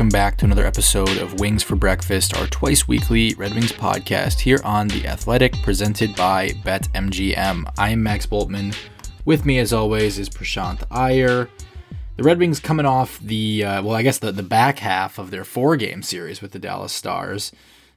Welcome back to another episode of Wings for Breakfast, our twice weekly Red Wings podcast here on The Athletic, presented by BetMGM. I am Max Bultman. With me, as always, is Prashant Iyer. The Red Wings coming off the, uh, well, I guess the, the back half of their four game series with the Dallas Stars.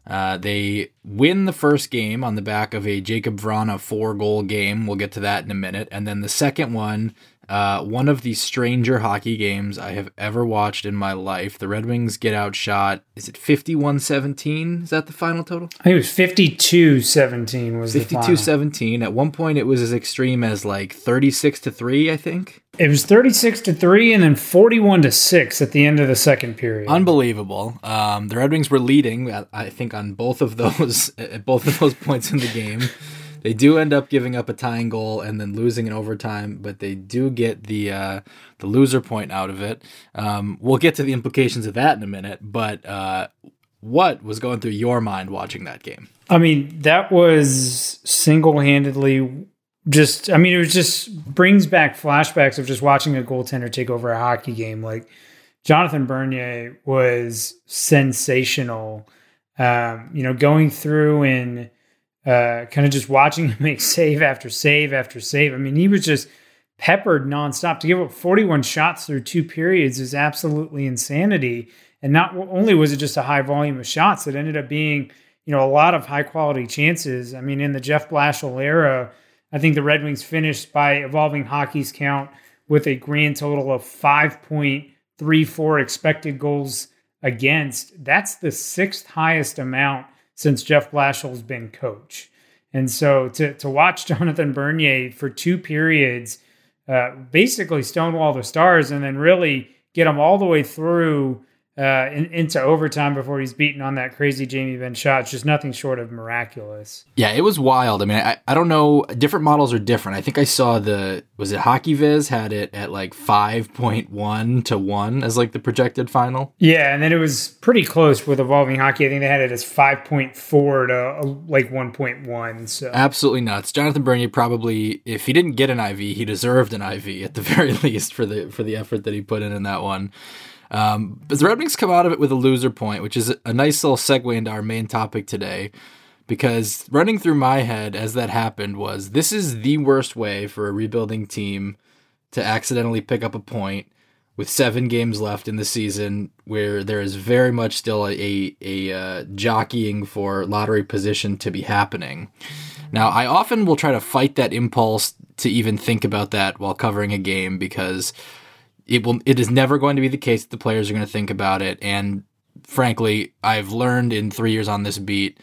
Uh, they win the first game on the back of a Jakub Vrana four goal game. We'll get to that in a minute. And then the second one uh, one of the stranger hockey games I have ever watched in my life. The Red Wings get outshot. Is it 51 17? Is that the final total? I think it was 52 17 was 52 17. At one point, it was as extreme as like 36 to 3, I think. It was 36 to 3 and then 41 to 6 at the end of the second period. Unbelievable. Um, the Red Wings were leading, I think, on both of those at both of those points in the game. They do end up giving up a tying goal and then losing in overtime, but they do get the uh, the loser point out of it. Um, we'll get to the implications of that in a minute, but uh, what was going through your mind watching that game? I mean, that was single handedly just. I mean, it was just brings back flashbacks of just watching a goaltender take over a hockey game. Like Jonathan Bernier was sensational. Um, you know, going through and uh, kind of just watching him make save after save after save. I mean, he was just peppered nonstop. To give up 41 shots through two periods is absolutely insanity. And not only was it just a high volume of shots, it ended up being, you know, a lot of high quality chances. I mean, in the Jeff Blashill era, I think the Red Wings finished by evolving hockey's count with a grand total of 5.34 expected goals against. That's the sixth highest amount since Jeff Blashill's been coach. And so to, to watch Jonathan Bernier for two periods uh, basically stonewall the stars and then really get them all the way through uh, in, into overtime before he's beaten on that crazy Jamie Benn shot. It's just nothing short of miraculous. Yeah, it was wild. I mean, I, I don't know. Different models are different. I think I saw the was it HockeyViz had it at like five point one to one as like the projected final. Yeah, and then it was pretty close with evolving hockey. I think they had it as five point four to uh, like one point one. So absolutely nuts. Jonathan Bernier probably, if he didn't get an IV, he deserved an IV at the very least for the for the effort that he put in in that one. Um, but the Red Wings come out of it with a loser point, which is a nice little segue into our main topic today. Because running through my head as that happened was this is the worst way for a rebuilding team to accidentally pick up a point with seven games left in the season, where there is very much still a, a, uh, jockeying for lottery position to be happening. Now, I often will try to fight that impulse to even think about that while covering a game because it will it is never going to be the case that the players are going to think about it. And frankly i've learned in three years on this beat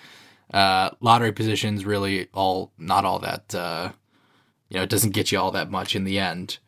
uh, lottery positions really all not all that uh, you know it doesn't get you all that much in the end.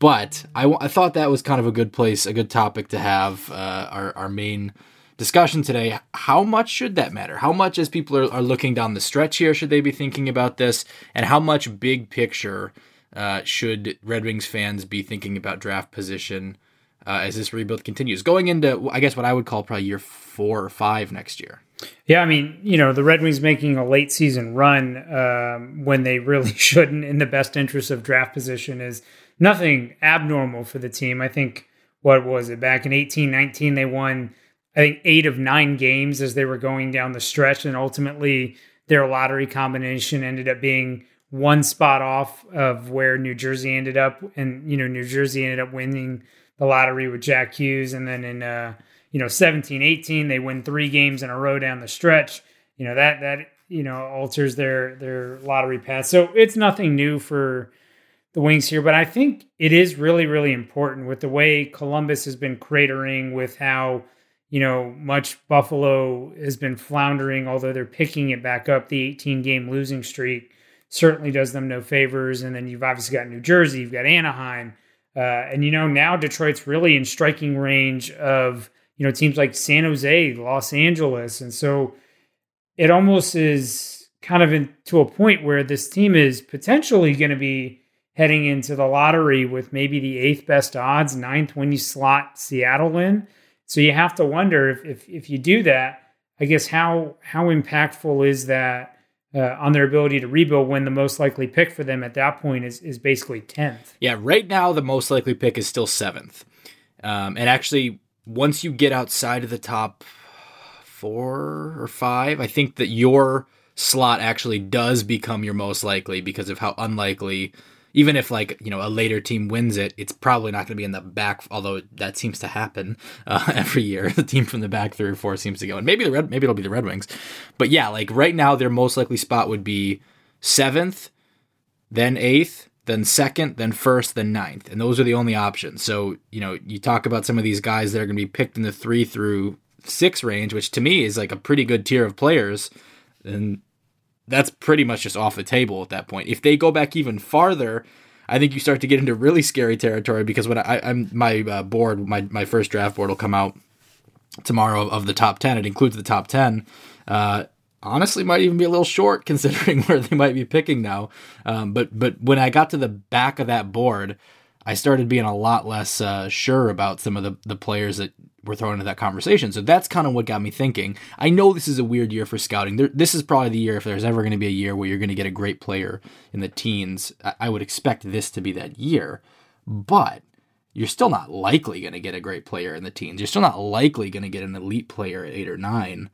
But I, I thought that was kind of a good place a good topic to have uh, our, our main discussion today. How much should that matter? How much as people are, are looking down the stretch here should they be thinking about this? And how much big picture uh, should Red Wings fans be thinking about draft position uh, as this rebuild continues? Going into, I guess, what I would call probably year four or five next year. Yeah, I mean, you know, the Red Wings making a late season run um, when they really shouldn't, in the best interest of draft position, is nothing abnormal for the team. I think, what was it, back in eighteen nineteen, they won, I think, eight of nine games as they were going down the stretch, and ultimately their lottery combination ended up being one spot off of where New Jersey ended up, and you know New Jersey ended up winning the lottery with Jack Hughes, and then in uh, you know 17, 18, they win three games in a row down the stretch. You know that that you know alters their their lottery path. So it's nothing new for the Wings here, but I think it is really really important with the way Columbus has been cratering, with how you know much Buffalo has been floundering, although they're picking it back up. The 18 game losing streak certainly does them no favors, and then you've obviously got New Jersey, you've got Anaheim. Uh, and you know now Detroit's really in striking range of you know teams like San Jose, Los Angeles, and so it almost is kind of in, to a point where this team is potentially going to be heading into the lottery with maybe the eighth best odds, ninth when you slot Seattle in. So you have to wonder if if, if you do that, I guess how how impactful is that uh, on their ability to rebuild when the most likely pick for them at that point is is basically tenth. Yeah, right now the most likely pick is still seventh, um, and actually once you get outside of the top four or five, I think that your slot actually does become your most likely because of how unlikely. Even if like you know a later team wins it, it's probably not going to be in the back. Although that seems to happen uh, every year, the team from the back three or four seems to go, and maybe the red, maybe it'll be the Red Wings. But yeah, like right now, their most likely spot would be seventh, then eighth, then second, then first, then ninth. And those are the only options. So, you know, you talk about some of these guys that are going to be picked in the three through six range, which to me is like a pretty good tier of players. And that's pretty much just off the table at that point. If they go back even farther, I think you start to get into really scary territory because when I, am my uh, board, my my first draft board will come out tomorrow of the top ten. It includes the top ten. Uh, honestly, might even be a little short considering where they might be picking now. Um, but but when I got to the back of that board, I started being a lot less uh, sure about some of the the players that were thrown into that conversation. So that's kind of what got me thinking. I know this is a weird year for scouting. There, this is probably the year, if there's ever going to be a year where you're going to get a great player in the teens, I, I would expect this to be that year. But you're still not likely going to get a great player in the teens. You're still not likely going to get an elite player at eight or nine.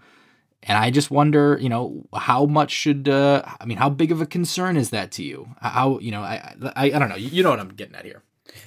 And I just wonder, you know, how much should, uh, I mean, how big of a concern is that to you? How, you know, I, I, I don't know. You know what I'm getting at here.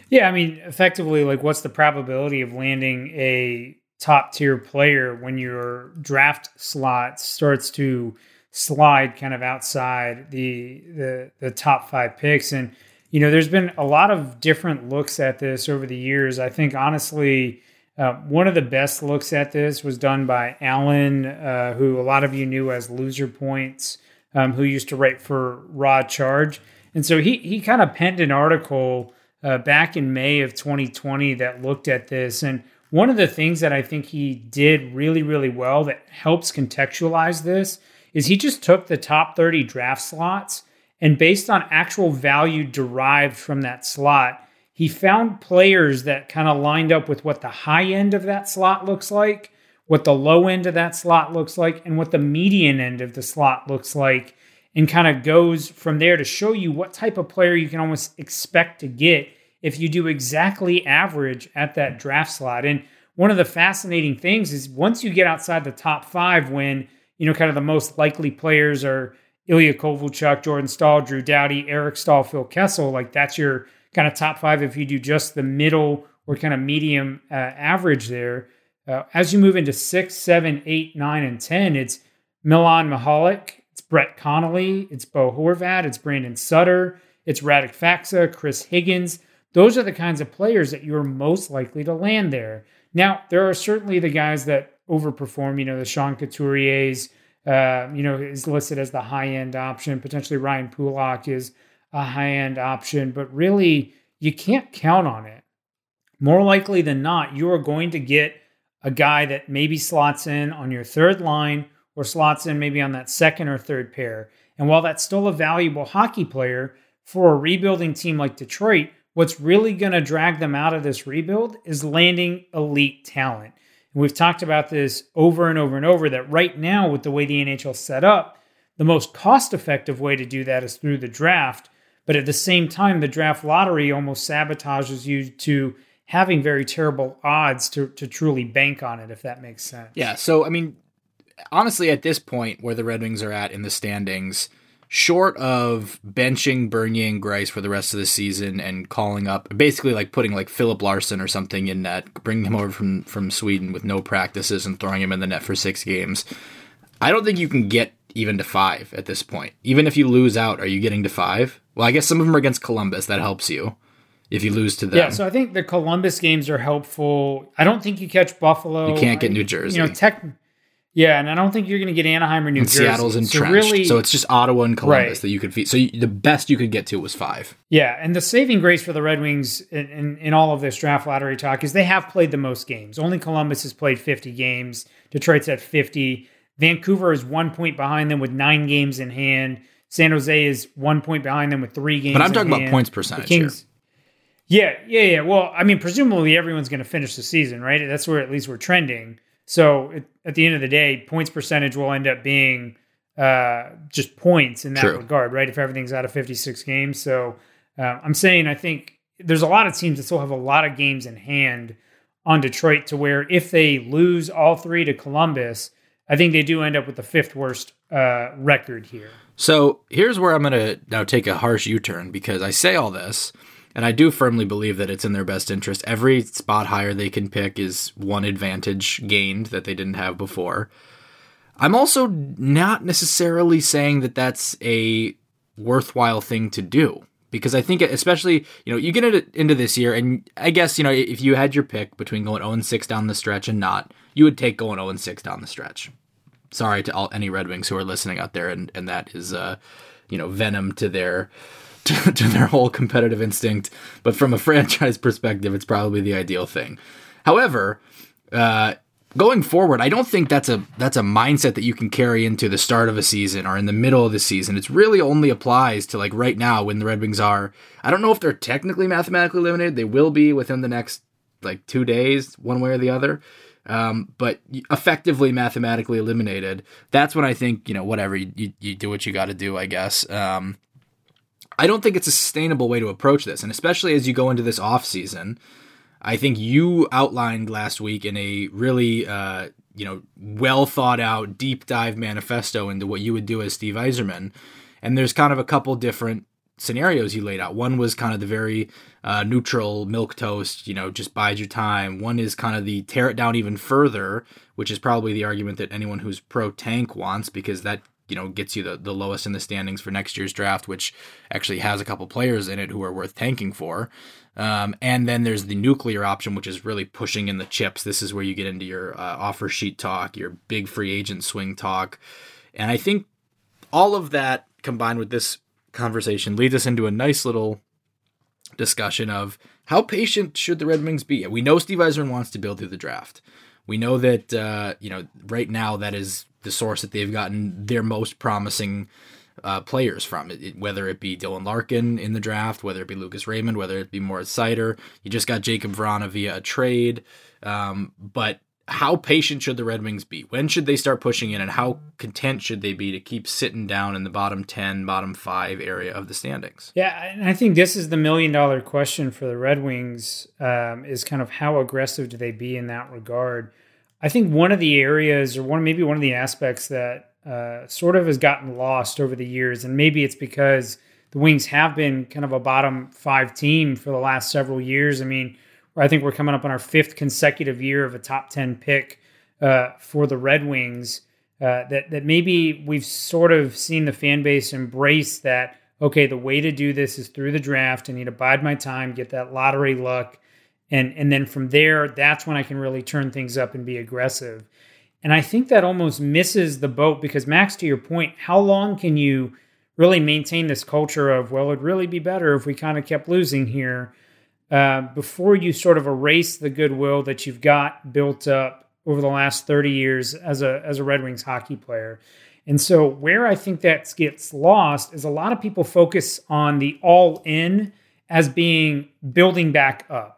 Yeah, I mean, effectively, like, what's the probability of landing a top tier player when your draft slot starts to slide kind of outside the the the top five picks? And you know, there's been a lot of different looks at this over the years. I think honestly. Uh, one of the best looks at this was done by Alan, uh, who a lot of you knew as Loser Points, um, who used to write for Raw Charge. And so he he kind of penned an article uh, back in May of 2020 that looked at this. And one of the things that I think he did really, really well that helps contextualize this is he just took the top 30 draft slots and based on actual value derived from that slot, he found players that kind of lined up with what the high end of that slot looks like, what the low end of that slot looks like, and what the median end of the slot looks like and kind of goes from there to show you what type of player you can almost expect to get if you do exactly average at that draft slot. And one of the fascinating things is once you get outside the top five, when you know kind of the most likely players are Ilya Kovalchuk, Jordan Staal, Drew Doughty, Eric Staal, Phil Kessel, like that's your kind of top five if you do just the middle or kind of medium uh, average there. Uh, as you move into six, seven, eight, nine, and 10, it's Milan Michalek, Brett Connolly, it's Bo Horvat, it's Brandon Sutter, it's Radek Faksa, Chris Higgins. Those are the kinds of players that you're most likely to land there. Now, there are certainly the guys that overperform, you know, the Sean Couturiers, uh, you know, is listed as the high end option. Potentially Ryan Pulock is a high end option, but really you can't count on it. More likely than not, you are going to get a guy that maybe slots in on your third line or slots in maybe on that second or third pair. And while that's still a valuable hockey player for a rebuilding team like Detroit, what's really going to drag them out of this rebuild is landing elite talent. And we've talked about this over and over and over that right now, with the way the NHL set up, the most cost effective way to do that is through the draft. But at the same time, the draft lottery almost sabotages you to having very terrible odds to, to truly bank on it, if that makes sense. Yeah. So, I mean, honestly, at this point where the Red Wings are at in the standings, short of benching Bernier and Greiss for the rest of the season and calling up, basically like putting like Filip Larsson or something in net, bringing him over from from Sweden with no practices and throwing him in the net for six games. I don't think you can get even to five at this point. Even if you lose out, are you getting to five? Well, I guess some of them are against Columbus. That helps you if you lose to them. Yeah, so I think the Columbus games are helpful. I don't think you catch Buffalo. You can't get New Jersey. You know, tech. Yeah, and I don't think you're going to get Anaheim or New and Jersey. Seattle's entrenched. So, really, so it's just Ottawa and Columbus right. that you could feed. So you, the best you could get to was five. Yeah, and the saving grace for the Red Wings in, in, in, all of this draft lottery talk is they have played the most games. Only Columbus has played 50 games. Detroit's at 50. Vancouver is one point behind them with nine games in hand. San Jose is one point behind them with three games. But I'm talking hand. about points percentage. Here. Yeah, yeah, yeah. Well, I mean, presumably everyone's going to finish the season, right? That's where at least we're trending. So it, at the end of the day, points percentage will end up being uh, just points in that True. regard, right? If everything's out of 56 games. So uh, I'm saying I think there's a lot of teams that still have a lot of games in hand on Detroit to where if they lose all three to Columbus, I think they do end up with the fifth worst uh, record here. So here's where I'm going to now take a harsh U turn because I say all this and I do firmly believe that it's in their best interest. Every spot higher they can pick is one advantage gained that they didn't have before. I'm also not necessarily saying that that's a worthwhile thing to do because I think, especially, you know, you get into this year, and I guess, you know, if you had your pick between going 0 6 down the stretch and not, you would take going 0 6 down the stretch. Sorry to all any Red Wings who are listening out there, and, and that is, uh, you know, venom to their to, to their whole competitive instinct. But from a franchise perspective, it's probably the ideal thing. However, uh, going forward, I don't think that's a that's a mindset that you can carry into the start of a season or in the middle of the season. It's really only applies to like right now when the Red Wings are. I don't know if they're technically mathematically eliminated. They will be within the next like two days, one way or the other. Um, but effectively mathematically eliminated. That's when I think you know whatever you, you, you do what you got to do. I guess. Um, I don't think it's a sustainable way to approach this, and especially as you go into this off season. I think you outlined last week in a really uh, you know well thought out deep dive manifesto into what you would do as Steve Yzerman, and there's kind of a couple different scenarios you laid out. One was kind of the very uh, neutral milk toast, you know, just bide your time. One is kind of the tear it down even further, which is probably the argument that anyone who's pro tank wants because that you know gets you the, the lowest in the standings for next year's draft, which actually has a couple players in it who are worth tanking for. Um, and then there's the nuclear option, which is really pushing in the chips. This is where you get into your uh, offer sheet talk, your big free agent swing talk, and I think all of that combined with this conversation leads us into a nice little discussion of how patient should the Red Wings be. We know Steve Yzerman wants to build through the draft. We know that uh, you know right now that is the source that they've gotten their most promising uh, players from, it, it, whether it be Dylan Larkin in the draft, whether it be Lucas Raymond, whether it be Moritz Seider. You just got Jakub Vrana via a trade. Um, but how patient should the Red Wings be? When should they start pushing in, and how content should they be to keep sitting down in the bottom 10, bottom five area of the standings? Yeah, and I think this is the million dollar question for the Red Wings um, is kind of how aggressive do they be in that regard? I think one of the areas, or one maybe one of the aspects that uh, sort of has gotten lost over the years, and maybe it's because the Wings have been kind of a bottom five team for the last several years. I mean, I think we're coming up on our fifth consecutive year of a top ten pick uh, for the Red Wings. Uh, that that maybe we've sort of seen the fan base embrace that. Okay, the way to do this is through the draft. I need to bide my time, get that lottery luck and and then from there that's when i can really turn things up and be aggressive. And i think that almost misses the boat because max to your point how long can you really maintain this culture of well it'd really be better if we kind of kept losing here uh, before you sort of erase the goodwill that you've got built up over the last 30 years as a as a red wings hockey player? And so where i think that gets lost is a lot of people focus on the all in as being building back up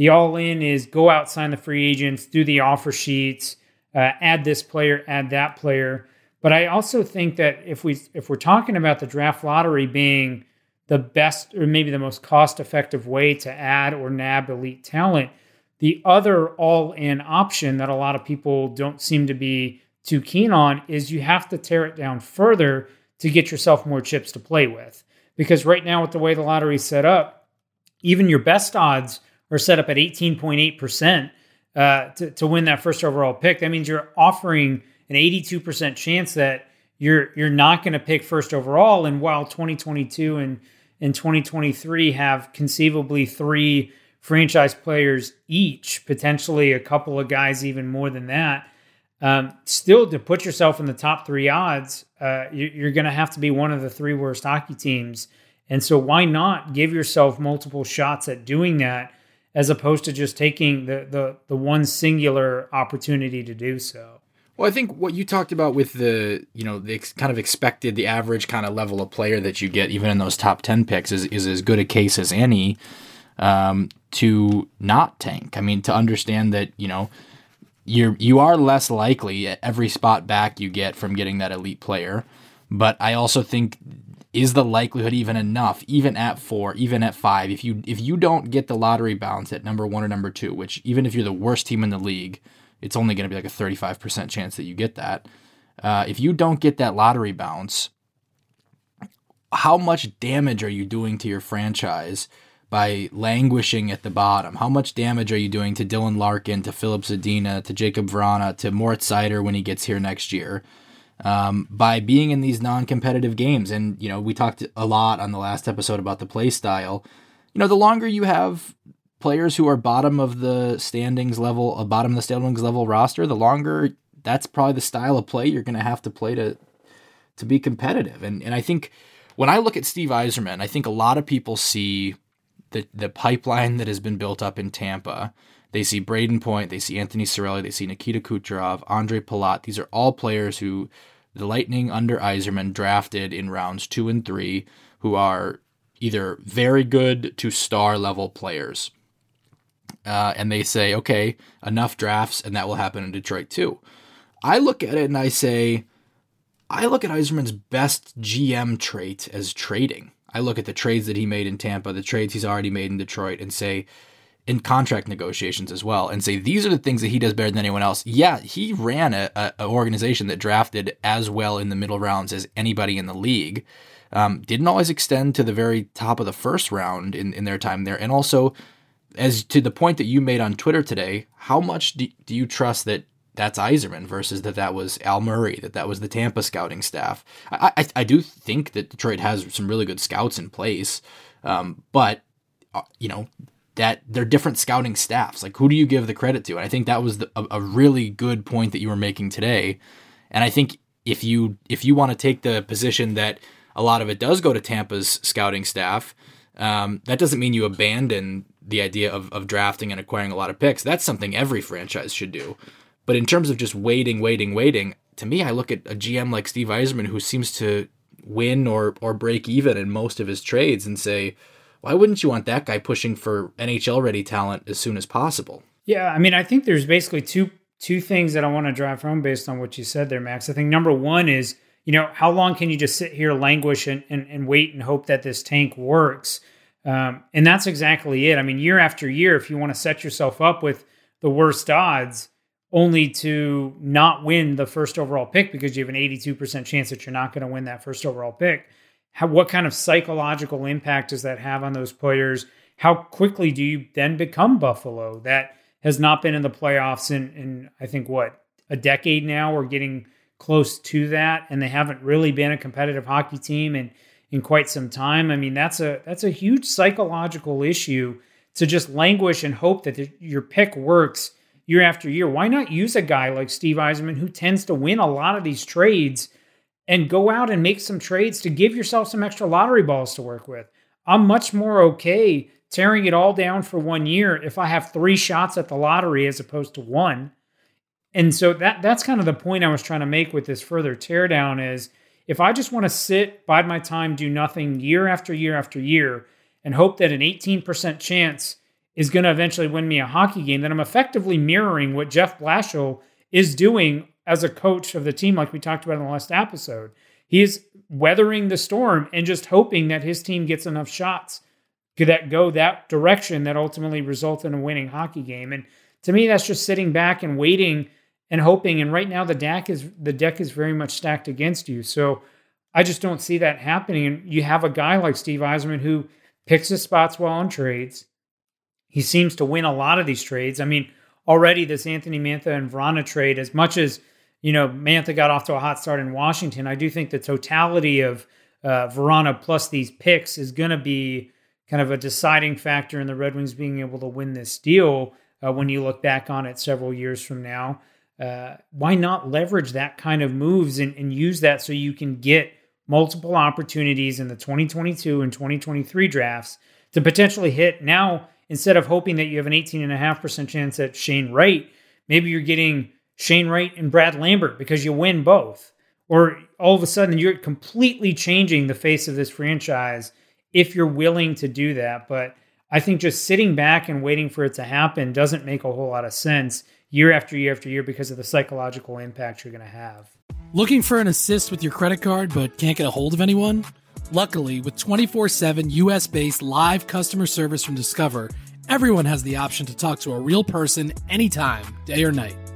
the all in is go out, sign the free agents, do the offer sheets, uh, add this player, add that player. But I also think that if we if we're talking about the draft lottery being the best or maybe the most cost effective way to add or nab elite talent, the other all in option that a lot of people don't seem to be too keen on is you have to tear it down further to get yourself more chips to play with. Because right now, with the way the lottery's set up, even your best odds are set up at 18.8% uh, to, to win that first overall pick. That means you're offering an 82% chance that you're you're not going to pick first overall. And while 2022 and and 2023 have conceivably three franchise players each, potentially a couple of guys even more than that. Um, still, to put yourself in the top three odds, uh, you, are going to have to be one of the three worst hockey teams. And so, why not give yourself multiple shots at doing that, as opposed to just taking the the, the one singular opportunity to do so? Well, I think what you talked about with the, you know, the ex- kind of expected, the average kind of level of player that you get, even in those top 10 picks, is, is as good a case as any um, to not tank. I mean, to understand that you know you're you are less likely at every spot back you get from getting that elite player. But I also think is the likelihood even enough, even at four, even at five, if you if you don't get the lottery bounce at number one or number two, which even if you're the worst team in the league, it's only going to be like a 35% chance that you get that. Uh, if you don't get that lottery bounce, how much damage are you doing to your franchise by languishing at the bottom? How much damage are you doing to Dylan Larkin, to Filip Zadina, to Jakub Vrana, to Moritz Seider when he gets here next year? Um, by being in these non-competitive games, and you know, we talked a lot on the last episode about the play style. You know, the longer you have players who are bottom of the standings level, a bottom of the standings level roster, the longer that's probably the style of play you're going to have to play to to be competitive. And and I think when I look at Steve Yzerman, I think a lot of people see the the pipeline that has been built up in Tampa. They see Brayden Point, they see Anthony Cirelli, they see Nikita Kucherov, Andre Palat. These are all players who the Lightning under Yzerman drafted in rounds two and three, who are either very good to star level players. Uh, and they say, okay, enough drafts, and that will happen in Detroit too. I look at it and I say, I look at Yzerman's best GM trait as trading. I look at the trades that he made in Tampa, the trades he's already made in Detroit, and say, in contract negotiations as well, and say these are the things that he does better than anyone else. Yeah, he ran a, a, organization that drafted as well in the middle rounds as anybody in the league. Um, didn't always extend to the very top of the first round in, in their time there, and also as to the point that you made on Twitter today, how much do, do you trust that that's Yzerman versus that that was Al Murray, that that was the Tampa scouting staff. I, I, I do think that Detroit has some really good scouts in place, um, but uh, you know that they're different scouting staffs. Like who do you give the credit to? And I think that was the, a, a really good point that you were making today. And I think if you if you want to take the position that a lot of it does go to Tampa's scouting staff, um, that doesn't mean you abandon the idea of, of drafting and acquiring a lot of picks. That's something every franchise should do. But in terms of just waiting, waiting, waiting, to me, I look at a GM like Steve Yzerman who seems to win or or break even in most of his trades and say, why wouldn't you want that guy pushing for NHL ready talent as soon as possible? Yeah, I mean, I think there's basically two two things that I want to drive home based on what you said there, Max. I think number one is, you know, how long can you just sit here, languish, and, and, and wait and hope that this tank works? Um, and that's exactly it. I mean, year after year, if you want to set yourself up with the worst odds, only to not win the first overall pick because you have an 82% chance that you're not going to win that first overall pick. How, what kind of psychological impact does that have on those players? How quickly do you then become Buffalo that has not been in the playoffs in, in I think, what, a decade now? We're getting close to that, and they haven't really been a competitive hockey team in, in quite some time. I mean, that's a that's a huge psychological issue to just languish and hope that the, your pick works year after year. Why not use a guy like Steve Yzerman who tends to win a lot of these trades and go out and make some trades to give yourself some extra lottery balls to work with? I'm much more okay tearing it all down for one year if I have three shots at the lottery as opposed to one. And so that that's kind of the point I was trying to make with this further teardown is if I just want to sit, bide my time, do nothing year after year after year, and hope that an 18% chance is going to eventually win me a hockey game, then I'm effectively mirroring what Jeff Blashill is doing as a coach of the team, like we talked about in the last episode. He is weathering the storm and just hoping that his team gets enough shots that go that direction that ultimately result in a winning hockey game. And to me, that's just sitting back and waiting and hoping. And right now, the deck is the deck is very much stacked against you. So I just don't see that happening. And you have a guy like Steve Yzerman who picks his spots well on trades. He seems to win a lot of these trades. I mean, already this Anthony Mantha and Vrana trade, as much as you know, Mantha got off to a hot start in Washington. I do think the totality of uh, Vrana plus these picks is going to be kind of a deciding factor in the Red Wings being able to win this deal uh, when you look back on it several years from now. Uh, why not leverage that kind of moves and, and use that so you can get multiple opportunities in the 2022 and 2023 drafts to potentially hit now instead of hoping that you have an 18.5% chance at Shane Wright, maybe you're getting Shane Wright and Brad Lambert because you win both. Or all of a sudden you're completely changing the face of this franchise if you're willing to do that. But I think just sitting back and waiting for it to happen doesn't make a whole lot of sense year after year after year because of the psychological impact you're going to have. Looking for an assist with your credit card but can't get a hold of anyone? Luckily, with 24 7 US based live customer service from Discover, everyone has the option to talk to a real person anytime, day or night.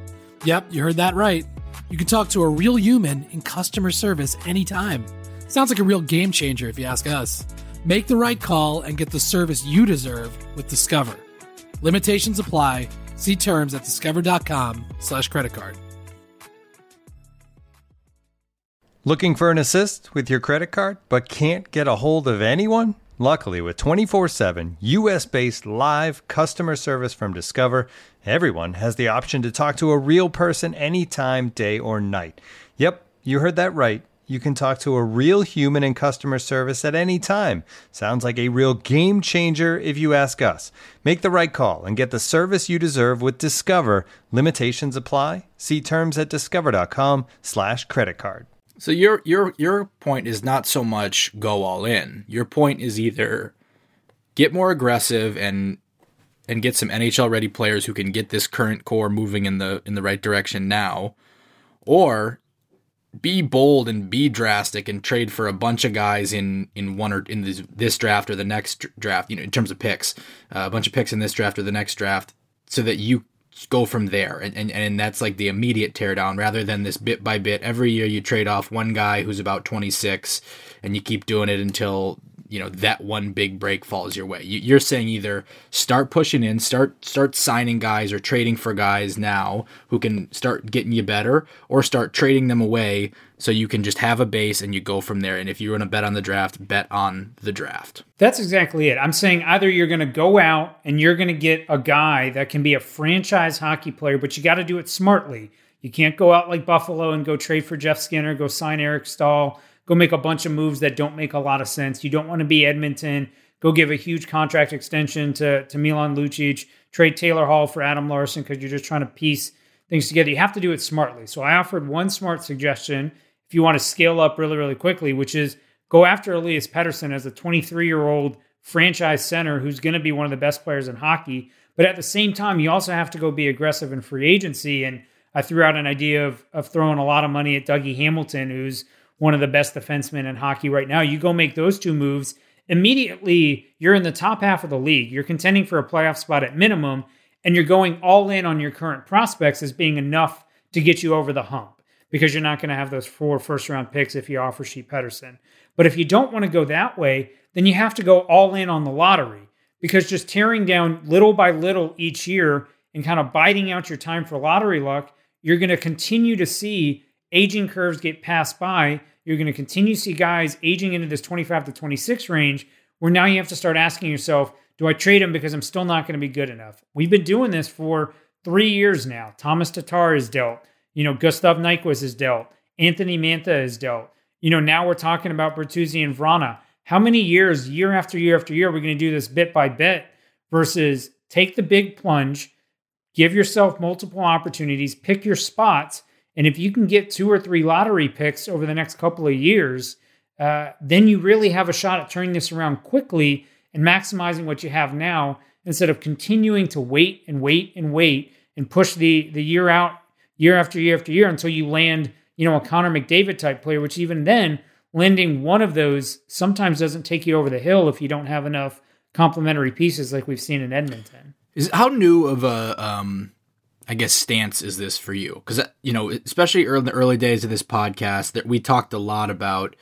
Yep, you heard that right. You can talk to a real human in customer service anytime. Sounds like a real game changer if you ask us. Make the right call and get the service you deserve with Discover. Limitations apply. See terms at discover.com slash credit card. Looking for an assist with your credit card but can't get a hold of anyone? Luckily, with 24 7 US based live customer service from Discover, everyone has the option to talk to a real person anytime, day or night. Yep, you heard that right. You can talk to a real human in customer service at any time. Sounds like a real game changer if you ask us. Make the right call and get the service you deserve with Discover. Limitations apply. See terms at discover.com/slash credit card. So your your your point is not so much go all in. Your point is either get more aggressive and and get some NHL ready players who can get this current core moving in the in the right direction now, or be bold and be drastic and trade for a bunch of guys in in one or in this, this draft or the next draft. You know, in terms of picks, uh, a bunch of picks in this draft or the next draft, so that you go from there. And, and, and that's like the immediate teardown rather than this bit by bit. Every year you trade off one guy who's about 26 and you keep doing it until you know that one big break falls your way. You're saying either start pushing in, start start signing guys or trading for guys now who can start getting you better, or start trading them away so you can just have a base and you go from there. And if you want to bet on the draft, bet on the draft. That's exactly it. I'm saying either you're going to go out and you're going to get a guy that can be a franchise hockey player, but you got to do it smartly. You can't go out like Buffalo and go trade for Jeff Skinner, go sign Eric Staal go make a bunch of moves that don't make a lot of sense. You don't want to be Edmonton. Go give a huge contract extension to, to Milan Lucic, trade Taylor Hall for Adam Larsson because you're just trying to piece things together. You have to do it smartly. So I offered one smart suggestion if you want to scale up really, really quickly, which is go after Elias Pettersson as a 23 year old franchise center who's going to be one of the best players in hockey. But at the same time, you also have to go be aggressive in free agency. And I threw out an idea of, of throwing a lot of money at Dougie Hamilton, who's one of the best defensemen in hockey right now. You go make those two moves, immediately you're in the top half of the league. You're contending for a playoff spot at minimum, and you're going all in on your current prospects as being enough to get you over the hump because you're not going to have those four first round picks if you offer sheet Pettersson. But if you don't want to go that way, then you have to go all in on the lottery because just tearing down little by little each year and kind of biting out your time for lottery luck, you're going to continue to see aging curves get passed by, you're going to continue to see guys aging into this 25 to 26 range where now you have to start asking yourself, do I trade him because I'm still not going to be good enough? We've been doing this for three years now. Thomas Tatar is dealt. You know, Gustav Nyquist is dealt. Anthony Mantha is dealt. You know, now we're talking about Bertuzzi and Vrana. How many years, year after year after year, are we going to do this bit by bit versus take the big plunge, give yourself multiple opportunities, pick your spots, and if you can get two or three lottery picks over the next couple of years, uh, then you really have a shot at turning this around quickly and maximizing what you have now instead of continuing to wait and wait and wait and push the the year out year after year after year until you land you know a Connor McDavid type player which even then landing one of those sometimes doesn't take you over the hill if you don't have enough complementary pieces like we've seen in Edmonton. Is how new of a um I guess stance is this for you? Because uh, you know, especially in the early days of this podcast, that we talked a lot about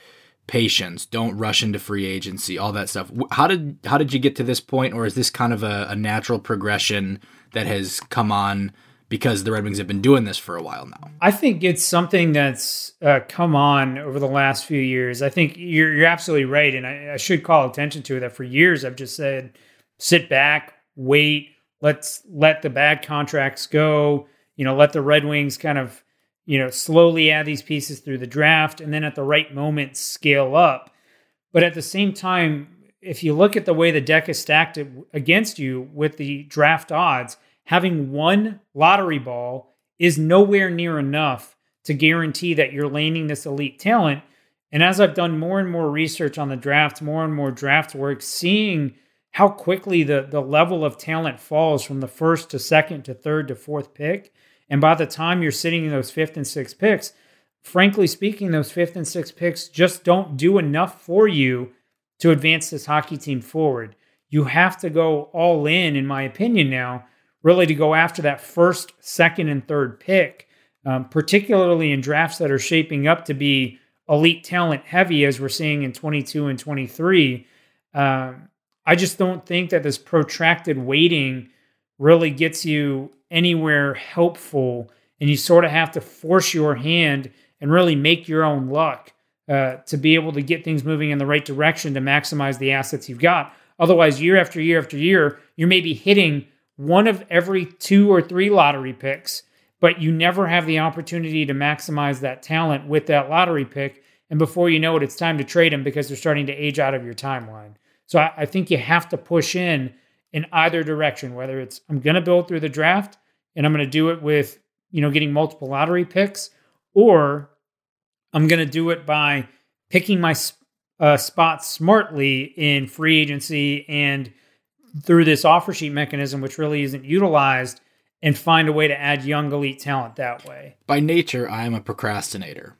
patience, don't rush into free agency, all that stuff. How did how did you get to this point, or is this kind of a, a natural progression that has come on because the Red Wings have been doing this for a while now? I think it's something that's uh, come on over the last few years. I think you're you're absolutely right, and I, I should call attention to it. That for years I've just said, sit back, wait, let's let the bad contracts go. You know, let the Red Wings kind of you know, slowly add these pieces through the draft and then at the right moment scale up. But at the same time, if you look at the way the deck is stacked against you with the draft odds, having one lottery ball is nowhere near enough to guarantee that you're landing this elite talent. And as I've done more and more research on the draft, more and more draft work, seeing how quickly the, the level of talent falls from the first to second to third to fourth pick, and by the time you're sitting in those fifth and sixth picks, frankly speaking, those fifth and sixth picks just don't do enough for you to advance this hockey team forward. You have to go all in, in my opinion, now, really to go after that first, second, and third pick, um, particularly in drafts that are shaping up to be elite talent heavy, as we're seeing in 22 and 23. Um, I just don't think that this protracted waiting really gets you anywhere helpful. And you sort of have to force your hand and really make your own luck uh, to be able to get things moving in the right direction to maximize the assets you've got. Otherwise, year after year after year, you may be hitting one of every two or three lottery picks, but you never have the opportunity to maximize that talent with that lottery pick. And before you know it, it's time to trade them because they're starting to age out of your timeline. So I, I think you have to push in in either direction, whether it's I'm going to build through the draft and I'm going to do it with, you know, getting multiple lottery picks, or I'm going to do it by picking my uh, spots smartly in free agency and through this offer sheet mechanism, which really isn't utilized, and find a way to add young elite talent that way. By nature, I am a procrastinator.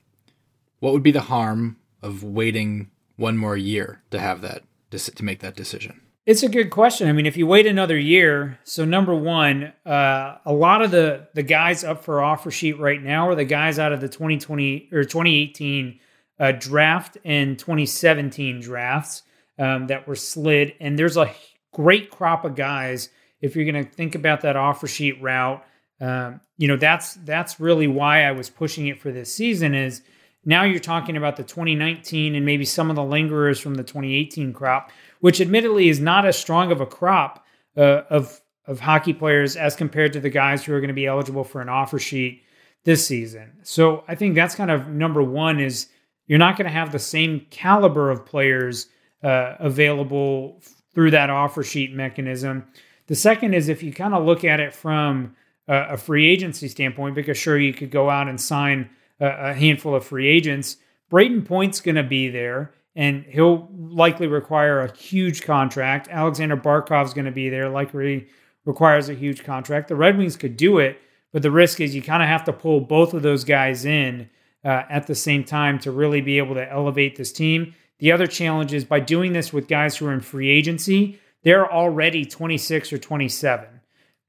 What would be the harm of waiting one more year to have that to make that decision? It's a good question. I mean, if you wait another year, so number one, uh, a lot of the the guys up for offer sheet right now are the guys out of the 2020 or 2018 uh, draft and 2017 drafts um, that were slid, and there's a great crop of guys. If you're going to think about that offer sheet route, um, you know that's that's really why I was pushing it for this season. Is now you're talking about the 2019 and maybe some of the lingerers from the 2018 crop which admittedly is not as strong of a crop uh, of of hockey players as compared to the guys who are going to be eligible for an offer sheet this season. So I think that's kind of number one is you're not going to have the same caliber of players uh, available through that offer sheet mechanism. The second is if you kind of look at it from a, a free agency standpoint, because sure you could go out and sign a, handful of free agents. Brayden Point's going to be there and he'll likely require a huge contract. Alexander Barkov's going to be there, likely requires a huge contract. The Red Wings could do it, but the risk is you kind of have to pull both of those guys in uh, at the same time to really be able to elevate this team. The other challenge is by doing this with guys who are in free agency, they're already 26 or 27.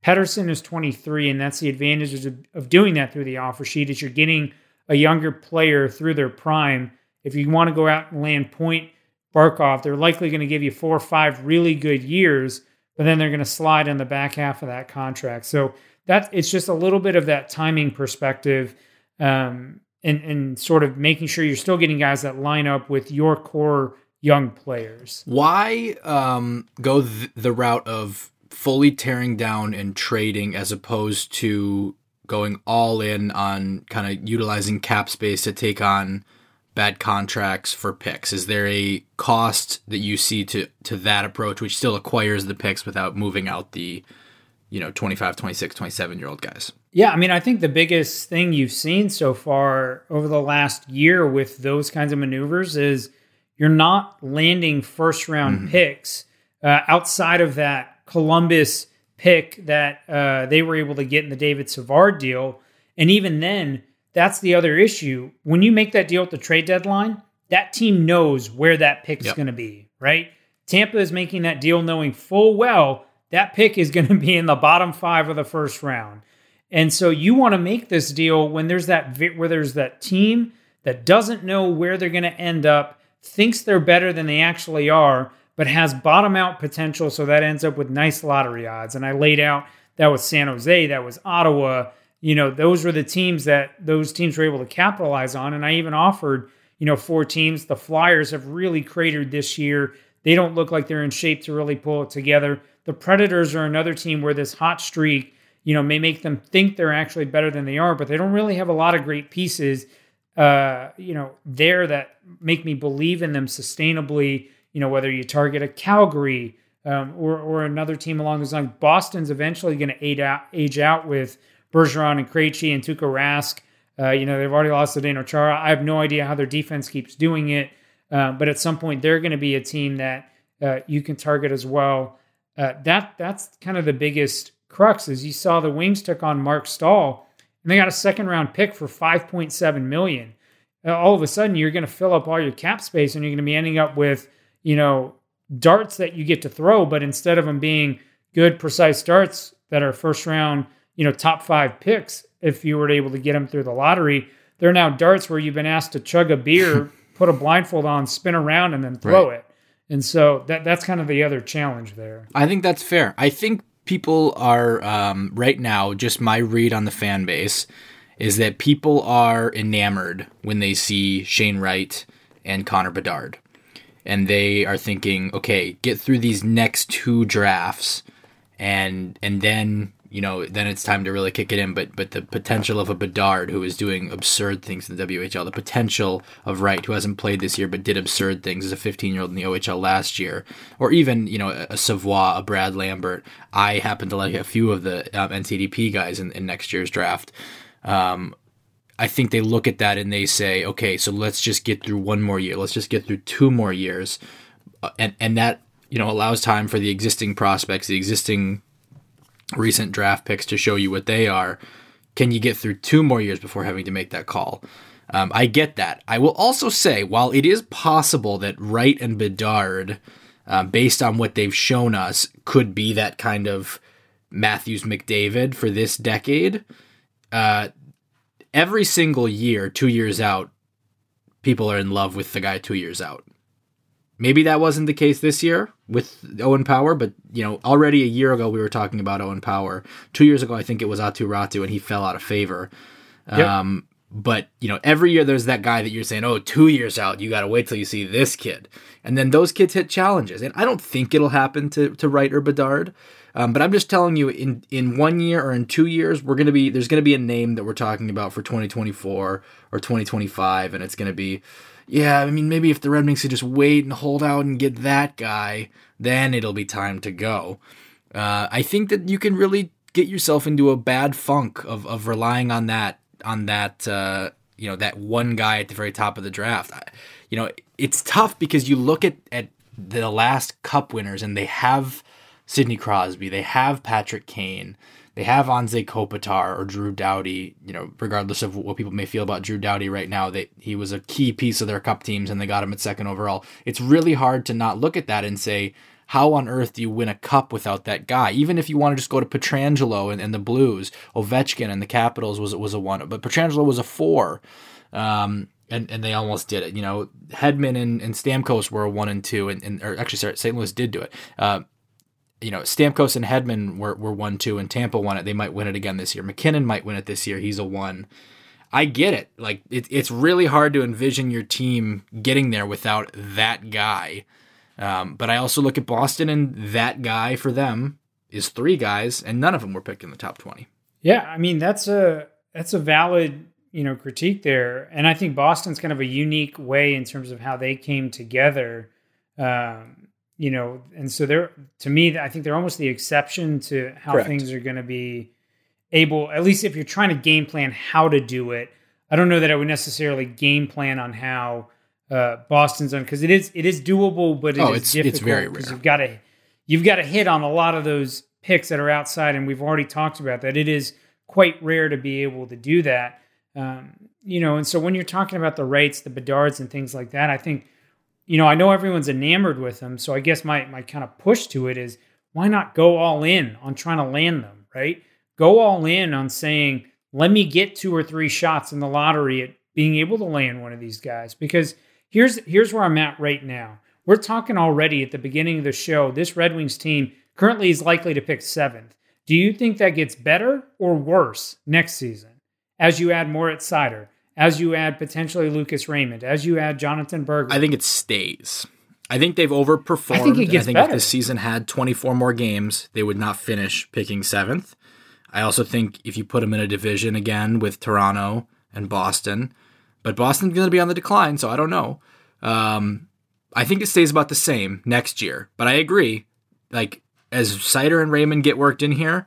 Pettersson is 23, and that's the advantage of, of doing that through the offer sheet is you're getting a younger player through their prime if you want to go out and land Point Barkov, they're likely going to give you four or five really good years, but then they're going to slide in the back half of that contract. So that it's just a little bit of that timing perspective, um, and and sort of making sure you're still getting guys that line up with your core young players. Why um, go th- the route of fully tearing down and trading as opposed to going all in on kind of utilizing cap space to take on bad contracts for picks? Is there a cost that you see to to that approach which still acquires the picks without moving out the you know 25, 26, 27 year old guys? Yeah, I mean, I think the biggest thing you've seen so far over the last year with those kinds of maneuvers is you're not landing first round mm-hmm. picks uh, outside of that Columbus pick that uh, they were able to get in the David Savard deal. And even then, that's the other issue. When you make that deal at the trade deadline, that team knows where that pick is yep. going to be, right? Tampa is making that deal knowing full well that pick is going to be in the bottom five of the first round. And so you want to make this deal when there's that where there's that team that doesn't know where they're going to end up, thinks they're better than they actually are, but has bottom out potential. So that ends up with nice lottery odds. And I laid out that was San Jose, that was Ottawa. You know, those were the teams that those teams were able to capitalize on. And I even offered, you know, four teams. The Flyers have really cratered this year. They don't look like they're in shape to really pull it together. The Predators are another team where this hot streak, you know, may make them think they're actually better than they are, but they don't really have a lot of great pieces, uh, you know, there that make me believe in them sustainably. You know, whether you target a Calgary um, or or another team along those lines, Boston's eventually going to age out, with Bergeron and Krejci and Tuukka Rask. Uh, you know, they've already lost to Zdeno Chara. I have no idea how their defense keeps doing it, uh, but at some point they're going to be a team that uh, you can target as well. Uh, that that's kind of the biggest crux is you saw the Wings took on Marc Staal and they got a second round pick for 5.7 million. Uh, all of a sudden you're going to fill up all your cap space and you're going to be ending up with, you know, darts that you get to throw, but instead of them being good precise darts that are first round, you know, top 5 picks if you were able to get them through the lottery, they're now darts where you've been asked to chug a beer, put a blindfold on, spin around and then throw right. it. And so that that's kind of the other challenge there. I think that's fair. I think people are um, right now. Just my read on the fan base is that people are enamored when they see Shane Wright and Connor Bedard, and they are thinking, okay, get through these next two drafts, and and then you know, then it's time to really kick it in. But but the potential of a Bedard who is doing absurd things in the WHL, the potential of Wright who hasn't played this year but did absurd things as a 15 year old in the OHL last year, or even you know a Savoie, a Brad Lambert. I happen to like a few of the um, NTDP guys in, in next year's draft. Um, I think they look at that and they say, okay, so let's just get through one more year. Let's just get through two more years, uh, and and that you know allows time for the existing prospects, the existing recent draft picks to show you what they are. Can you get through two more years before having to make that call? Um, I get that. I will also say, while it is possible that Wright and Bedard, uh, based on what they've shown us, could be that kind of Matthews McDavid for this decade, uh, every single year, two years out, people are in love with the guy two years out. Maybe that wasn't the case this year with Owen Power, but you know, already a year ago we were talking about Owen Power. Two years ago, I think it was Aatu Räty, and he fell out of favor. Yep. Um, but you know, every year there's that guy that you're saying, "Oh, two years out, you got to wait till you see this kid," and then those kids hit challenges. And I don't think it'll happen to to Wright or Bedard, um, but I'm just telling you, in in one year or in two years, we're gonna be there's gonna be a name that we're talking about for 2024 or 2025, and it's gonna be yeah, I mean, maybe if the Red Wings could just wait and hold out and get that guy, then it'll be time to go. Uh, I think that you can really get yourself into a bad funk of, of relying on that on that uh, you know that one guy at the very top of the draft. You know, it's tough because you look at at the last Cup winners and they have Sidney Crosby, they have Patrick Kane, they have Anze Kopitar or Drew Doughty. You know, regardless of what people may feel about Drew Doughty right now, they he was a key piece of their cup teams and they got him at second overall. It's really hard to not look at that and say, how on earth do you win a cup without that guy? Even if you want to just go to Pietrangelo and, and the Blues, Ovechkin and the Capitals was was a one, but Pietrangelo was a four. Um, and, and they almost did it. You know, Hedman and, and Stamkos were a one and two, and, and or actually, sorry, St. Louis did do it. Uh, you know, Stamkos and Hedman were, were one two, and Tampa won it. They might win it again this year. MacKinnon might win it this year. He's a one. I get it. Like it, it's really hard to envision your team getting there without that guy. Um, but I also look at Boston, and that guy for them is three guys, and none of them were picked in the top twenty. Yeah, I mean that's a that's a valid you know critique there, and I think Boston's kind of a unique way in terms of how they came together. Um, you know, and so they're to me, I think they're almost the exception to how Correct. things are going to be able. At least if you're trying to game plan how to do it, I don't know that I would necessarily game plan on how uh, Boston's done because it is it is doable, but it oh, is it's, difficult it's very rare. You've got to you've got to hit on a lot of those picks that are outside, and we've already talked about that. It is quite rare to be able to do that. Um, you know, and so when you're talking about the rates, the Bedards, and things like that, I think you know, I know everyone's enamored with them. So I guess my, my kind of push to it is why not go all in on trying to land them, right? Go all in on saying, let me get two or three shots in the lottery at being able to land one of these guys. Because here's here's where I'm at right now. We're talking already at the beginning of the show. This Red Wings team currently is likely to pick seventh. Do you think that gets better or worse next season as you add more at Seider, as you add potentially Lucas Raymond, as you add Jonatan Berggren? I think it stays. I think they've overperformed. I think it gets I think better. if this season had 24 more games, they would not finish picking seventh. I also think if you put them in a division again with Toronto and Boston, but Boston's going to be on the decline, so I don't know. Um, I think it stays about the same next year, but I agree. Like as Seider and Raymond get worked in here,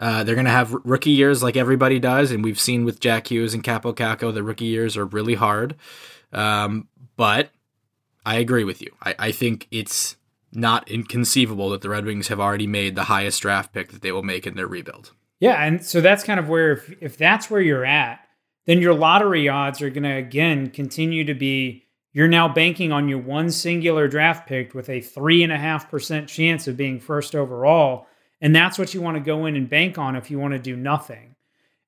uh, they're going to have rookie years like everybody does, and we've seen with Jack Hughes and Kaapo Kakko, the rookie years are really hard. Um, but I agree with you. I, I think it's not inconceivable that the Red Wings have already made the highest draft pick that they will make in their rebuild. Yeah, and so that's kind of where if if that's where you're at, then your lottery odds are going to again continue to be. You're now banking on your one singular draft pick with a three and a half percent chance of being first overall, and that's what you want to go in and bank on if you want to do nothing.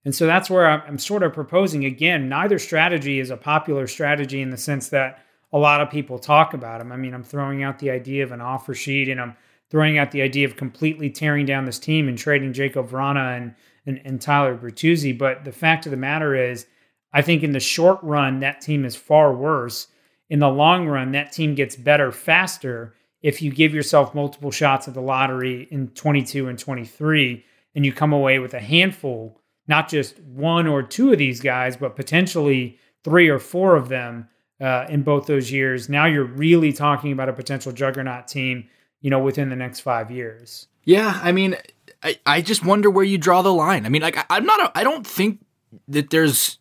And so that's where I'm, sort of proposing again. Neither strategy is a popular strategy in the sense that a lot of people talk about them. I mean, I'm throwing out the idea of an offer sheet, and I'm throwing out the idea of completely tearing down this team and trading Jakub Vrana and, and, and Tyler Bertuzzi. But the fact of the matter is, I think in the short run, that team is far worse. In the long run, that team gets better faster if you give yourself multiple shots at the lottery in 22 and 23, and you come away with a handful, not just one or two of these guys, but potentially three or four of them uh, in both those years. Now you're really talking about a potential juggernaut team you know, within the next five years. Yeah, I mean, I, I just wonder where you draw the line. I mean, like, I, am not, a, I don't think that there's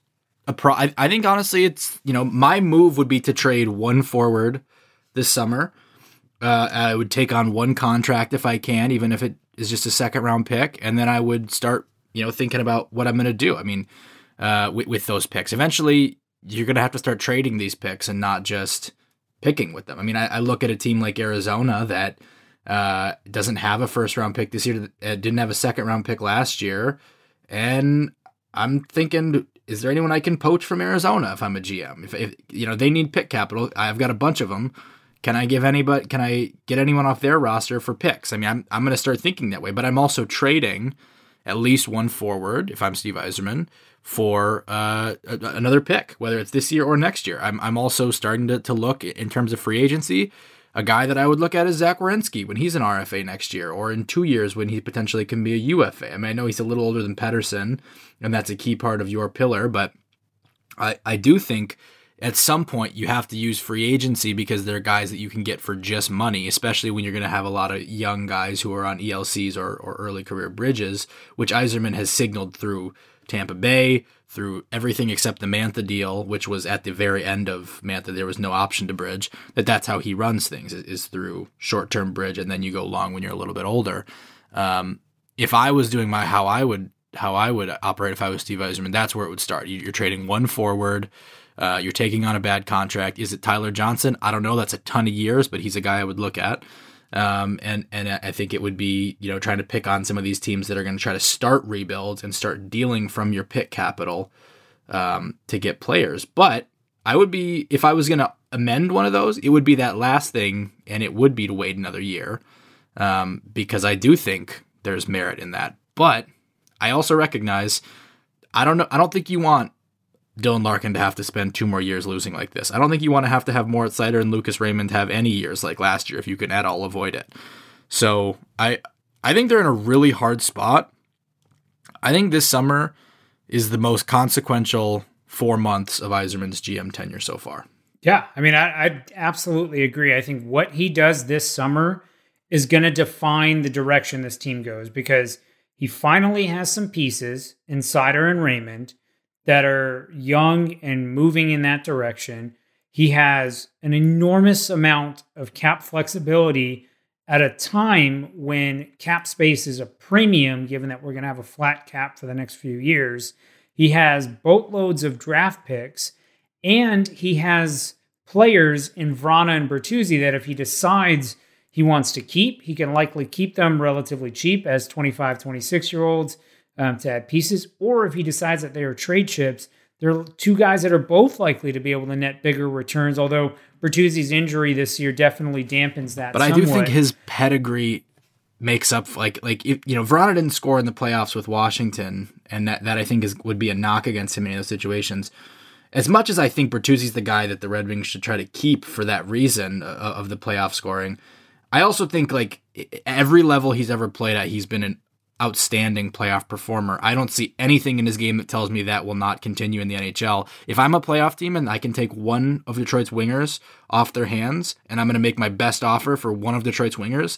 a pro. I, I think honestly, it's, you know, my move would be to trade one forward this summer. Uh, I would take on one contract if I can, even if it is just a second round pick. And then I would start, you know, thinking about what I'm going to do. I mean, uh, with, with those picks, eventually you're going to have to start trading these picks and not just picking with them. I mean, I, I look at a team like Arizona that uh, doesn't have a first round pick this year, uh, didn't have a second round pick last year, and I'm thinking, is there anyone I can poach from Arizona if I'm a GM? If, if you know they need pick capital, I've got a bunch of them. Can I give anybody? Can I get anyone off their roster for picks? I mean, I'm I'm going to start thinking that way, but I'm also trading at least one forward if I'm Steve Yzerman for uh, another pick, whether it's this year or next year. I'm, I'm also starting to, to look in terms of free agency. A guy that I would look at is Zach Werenski when he's an RFA next year, or in two years when he potentially can be a UFA. I mean, I know he's a little older than Pettersson, and that's a key part of your pillar, but I, I do think at some point you have to use free agency because they're guys that you can get for just money, especially when you're going to have a lot of young guys who are on ELCs or, or early career bridges, which Yzerman has signaled through Tampa Bay, through everything except the Mantha deal, which was at the very end of Mantha. There was no option to bridge. That that's how he runs things is, through short term bridge, and then you go long when you're a little bit older. Um, if I was doing my how I would how I would operate if I was Steve Yzerman, that's where it would start. You're trading one forward. Uh, you're taking on a bad contract. Is it Tyler Johnson? I don't know. That's a ton of years, but he's a guy I would look at. Um, and and I think it would be you know trying to pick on some of these teams that are going to try to start rebuilds and start dealing from your pick capital um, to get players. But I would be if I was going to amend one of those, it would be that last thing, and it would be to wait another year um, because I do think there's merit in that. But I also recognize I don't know. I don't think you want Dylan Larkin to have to spend two more years losing like this. I don't think you want to have to have Moritz Seider and Lucas Raymond have any years like last year if you can at all avoid it. So I I think they're in a really hard spot. I think this summer is the most consequential four months of Yzerman's GM tenure so far. Yeah, I mean, I, I absolutely agree. I think what he does this summer is going to define the direction this team goes because he finally has some pieces in Seider and Raymond that are young and moving in that direction. He has an enormous amount of cap flexibility at a time when cap space is a premium, given that we're going to have a flat cap for the next few years. He has boatloads of draft picks, and he has players in Vrana and Bertuzzi that if he decides he wants to keep, he can likely keep them relatively cheap as 25, 26 year olds um, to add pieces, or if he decides that they are trade chips, they're two guys that are both likely to be able to net bigger returns. Although Bertuzzi's injury this year definitely dampens that. But somewhat. I do think his pedigree makes up like like if, you know Vrana didn't score in the playoffs with Washington, and that that I think is would be a knock against him in those situations. As much as I think Bertuzzi's the guy that the Red Wings should try to keep for that reason uh, of the playoff scoring, I also think like every level he's ever played at, he's been an outstanding playoff performer. I don't see anything in his game that tells me that will not continue in the NHL. If I'm a playoff team and I can take one of Detroit's wingers off their hands and I'm going to make my best offer for one of Detroit's wingers,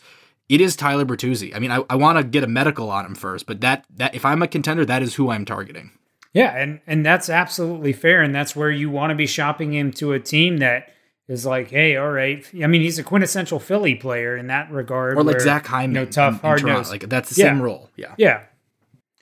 it is Tyler Bertuzzi. I mean, I, I want to get a medical on him first, but that that if I'm a contender, that is who I'm targeting. Yeah, and and that's absolutely fair, and that's where you want to be shopping him to a team that is like, hey, all right. I mean, he's a quintessential Philly player in that regard. Or like where, Zach Hyman, you know, tough, hard nose. Like that's the Yeah. same role. Yeah. Yeah.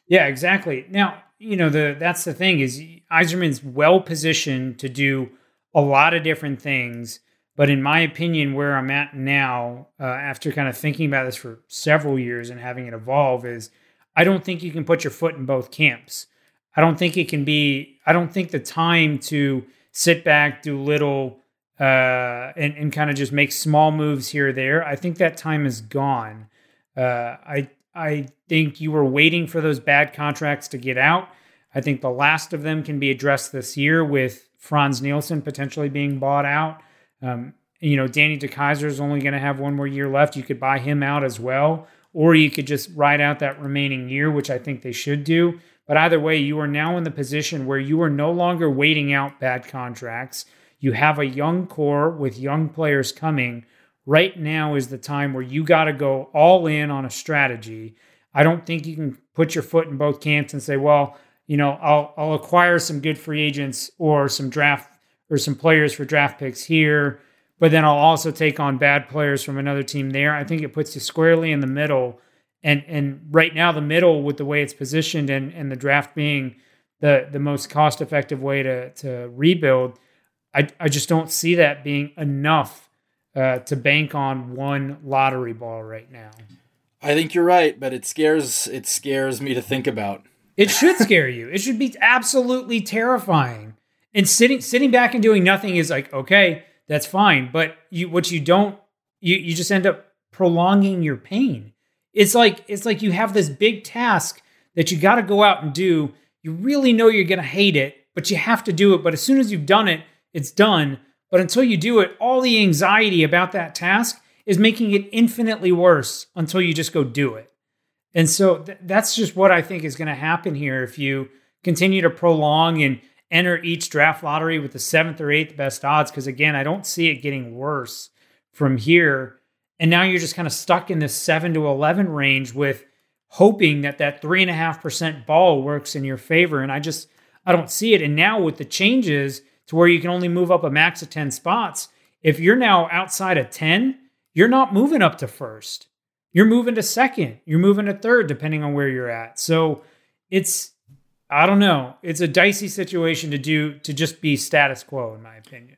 Yeah, exactly. Now, you know, the that's the thing is Yzerman's well positioned to do a lot of different things, but in my opinion, where I'm at now, uh, after kind of thinking about this for several years and having it evolve, is I don't think you can put your foot in both camps. I don't think it can be. I don't think the time to sit back, do little, uh, and and kind of just make small moves here or there. I think that time is gone. Uh, I I think you were waiting for those bad contracts to get out. I think the last of them can be addressed this year with Frans Nielsen potentially being bought out. Um, you know, Danny DeKeyser is only going to have one more year left. You could buy him out as well, or you could just ride out that remaining year, which I think they should do. But either way, you are now in the position where you are no longer waiting out bad contracts. You have a young core with young players coming. Right now is the time where you got to go all in on a strategy. I don't think you can put your foot in both camps and say, well, you know, I'll I'll acquire some good free agents or some draft or some players for draft picks here, but then I'll also take on bad players from another team there. I think it puts you squarely in the middle. And and right now the middle with the way it's positioned and, and the draft being the the most cost effective way to to rebuild, I I just don't see that being enough uh, to bank on one lottery ball right now. I think you're right, but it scares it scares me to think about. It should scare you. It should be absolutely terrifying. And sitting sitting back and doing nothing is like, okay, that's fine. But you what you don't you you just end up prolonging your pain. It's like it's like you have this big task that you got to go out and do. You really know you're going to hate it, but you have to do it. But as soon as you've done it, it's done. But until you do it, all the anxiety about that task is making it infinitely worse until you just go do it. And so th- that's just what I think is going to happen here if you continue to prolong and enter each draft lottery with the seventh or eighth best odds. Because again, I don't see it getting worse from here. And now you're just kind of stuck in this seven to 11 range with hoping that that three and a half percent ball works in your favor. And I just, I don't see it. And now with the changes to where you can only move up a max of 10 spots, if you're now outside of 10, you're not moving up to first. You're moving to second. You're moving to third, depending on where you're at. So it's, I don't know. It's a dicey situation to do to just be status quo, in my opinion.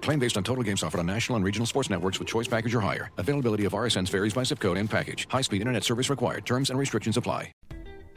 Claim based on total games offered on national and regional sports networks with choice package or higher. Availability of RSNs varies by zip code and package. High-speed internet service required. Terms and restrictions apply.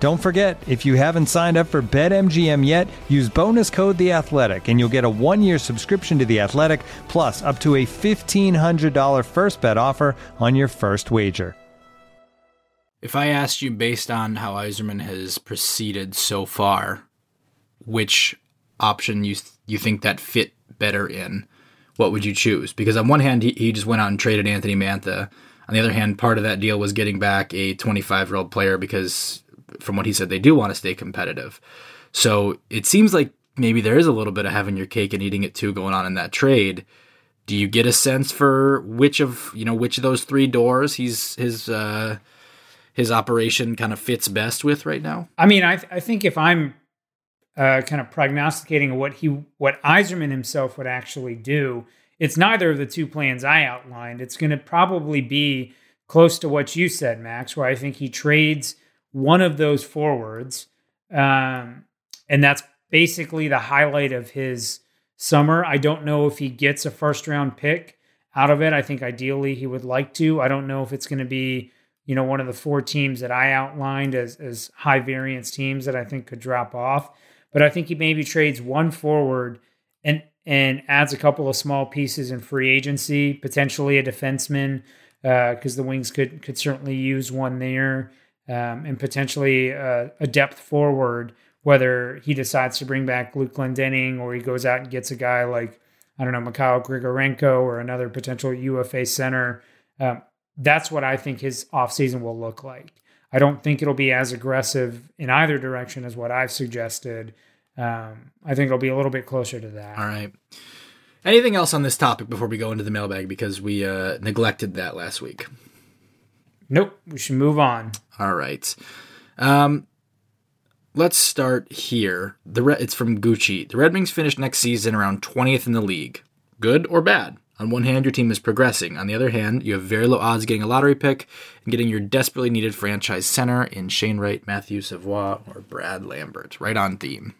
Don't forget, if you haven't signed up for BetMGM yet, use bonus code The Athletic, and you'll get a one-year subscription to The Athletic, plus up to a fifteen hundred dollar first bet offer on your first wager. If I asked you based on how Yzerman has proceeded so far, which option you th- you think that fit better in, what would you choose? Because on one hand, he, he just went out and traded Anthony Mantha. On the other hand, part of that deal was getting back a 25 year old player because from what he said, they do want to stay competitive. So it seems like maybe there is a little bit of having your cake and eating it too going on in that trade. Do you get a sense for which of you know which of those three doors he's his uh, his operation kind of fits best with right now? I mean, I th- I think if I'm uh, kind of prognosticating what he what Yzerman himself would actually do, it's neither of the two plans I outlined. It's going to probably be close to what you said, Max, where I think he trades one of those forwards. Um, and that's basically the highlight of his summer. I don't know if he gets a first round pick out of it. I think ideally he would like to. I don't know if it's going to be, you know, one of the four teams that I outlined as, as high variance teams that I think could drop off. But I think he maybe trades one forward and and adds a couple of small pieces in free agency, potentially a defenseman, because uh, the Wings could could certainly use one there um, and potentially a, a, depth forward, whether he decides to bring back Luke Glendening or he goes out and gets a guy like, I don't know, Mikhail Grigorenko or another potential UFA center. Um, that's what I think his offseason will look like. I don't think it'll be as aggressive in either direction as what I've suggested. Um, I think it'll be a little bit closer to that. All right. Anything else on this topic before we go into the mailbag because we uh, neglected that last week? Nope. We should move on. All right. Um, let's start here. The Re- it's from Gucci. The Red Wings finished next season around 20th in the league. Good or bad? On one hand, your team is progressing. On the other hand, you have very low odds getting a lottery pick and getting your desperately needed franchise center in Shane Wright, Matthew Savoie, or Brad Lambert. Right on theme.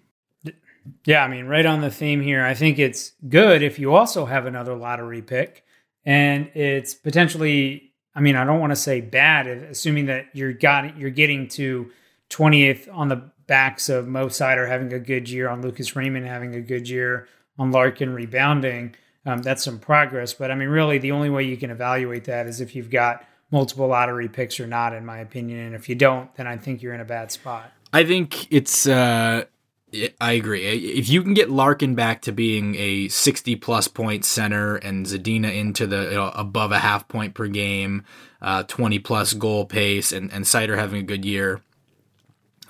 Yeah, I mean, right on the theme here. I think it's good if you also have another lottery pick, and it's potentially I mean, I don't want to say bad, assuming that you're got you're getting to 20th on the backs of Mo Seider having a good year, on Lucas Raymond having a good year, on Larkin rebounding. Um, that's some progress. But I mean, really, the only way you can evaluate that is if you've got multiple lottery picks or not, in my opinion. And if you don't, then I think you're in a bad spot. I think it's uh, I agree. If you can get Larkin back to being a 60 plus point center and Zadina into the you know, above a half point per game, uh, 20 plus goal pace, and, and Seider having a good year,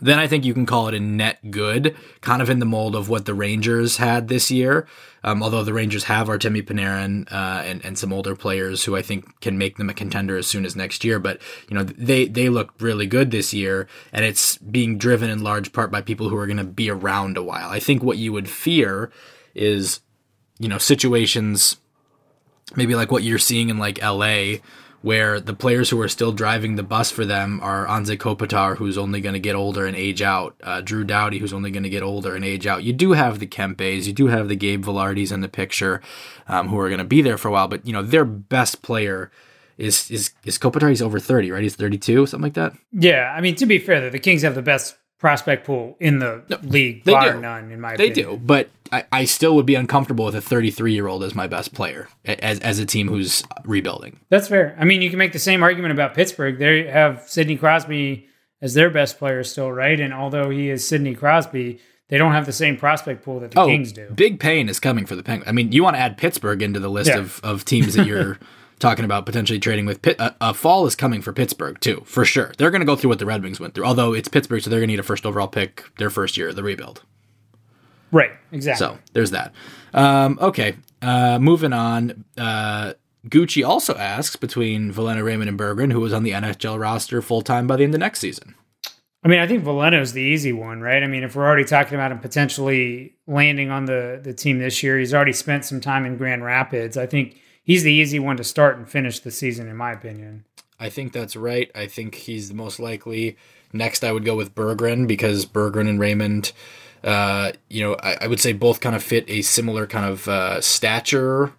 then I think you can call it a net good, kind of in the mold of what the Rangers had this year. Um, although the Rangers have Artemi Panarin uh, and and some older players who I think can make them a contender as soon as next year. But you know they they look really good this year, and it's being driven in large part by people who are going to be around a while. I think what you would fear is you know situations maybe like what you're seeing in like LA where the players who are still driving the bus for them are Anze Kopitar, who's only going to get older and age out, uh, Drew Doughty, who's only going to get older and age out. You do have the Kempes, you do have the Gabe Vilardis in the picture, um, who are going to be there for a while, but you know their best player is is is Kopitar. He's over thirty, right? He's thirty two, something like that. Yeah, I mean to be fair, the Kings have the best prospect pool in the no, league, they bar do. none, in my they opinion. They do, but I, I still would be uncomfortable with a 33 year old as my best player as, as a team who's rebuilding. That's fair. I mean, you can make the same argument about Pittsburgh. They have Sidney Crosby as their best player still, right? And although he is Sidney Crosby, they don't have the same prospect pool that the oh, Kings do. Big pain is coming for the Penguins. I mean, you want to add Pittsburgh into the list yeah. of, of teams that you're talking about potentially trading with. Pitt, a, a, fall is coming for Pittsburgh too, for sure. They're going to go through what the Red Wings went through. Although it's Pittsburgh, so they're going to need a first overall pick their first year of the rebuild. Right. Exactly. So there's that. Um, okay. Uh, moving on. Uh, Gucci also asks between Veleno Raymond and Berggren, who was on the NHL roster full time by the end of next season. I mean, I think Veleno's the easy one, right? I mean, if we're already talking about him potentially landing on the the team this year, he's already spent some time in Grand Rapids. I think he's the easy one to start and finish the season, in my opinion. I think that's right. I think he's the most likely. Next, I would go with Berggren because Berggren and Raymond, uh, you know, I, I, would say both kind of fit a similar kind of uh, stature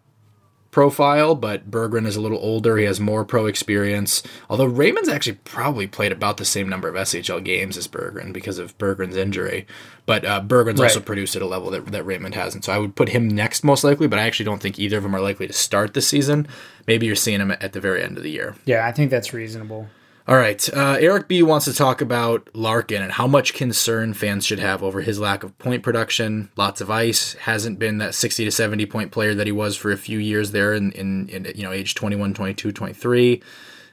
profile, but Berggren is a little older. He has more pro experience. Although Raymond's actually probably played about the same number of SHL games as Berggren because of Berggren's injury. But uh, Berggren's right. also produced at a level that, that Raymond hasn't. So I would put him next most likely, but I actually don't think either of them are likely to start the season. Maybe you're seeing him at the very end of the year. Yeah, I think that's reasonable. All right. Uh, Eric B wants to talk about Larkin and how much concern fans should have over his lack of point production. Lots of ice. Hasn't been that 60 to 70 point player that he was for a few years there in, in, in you know, age 21, 22, 23.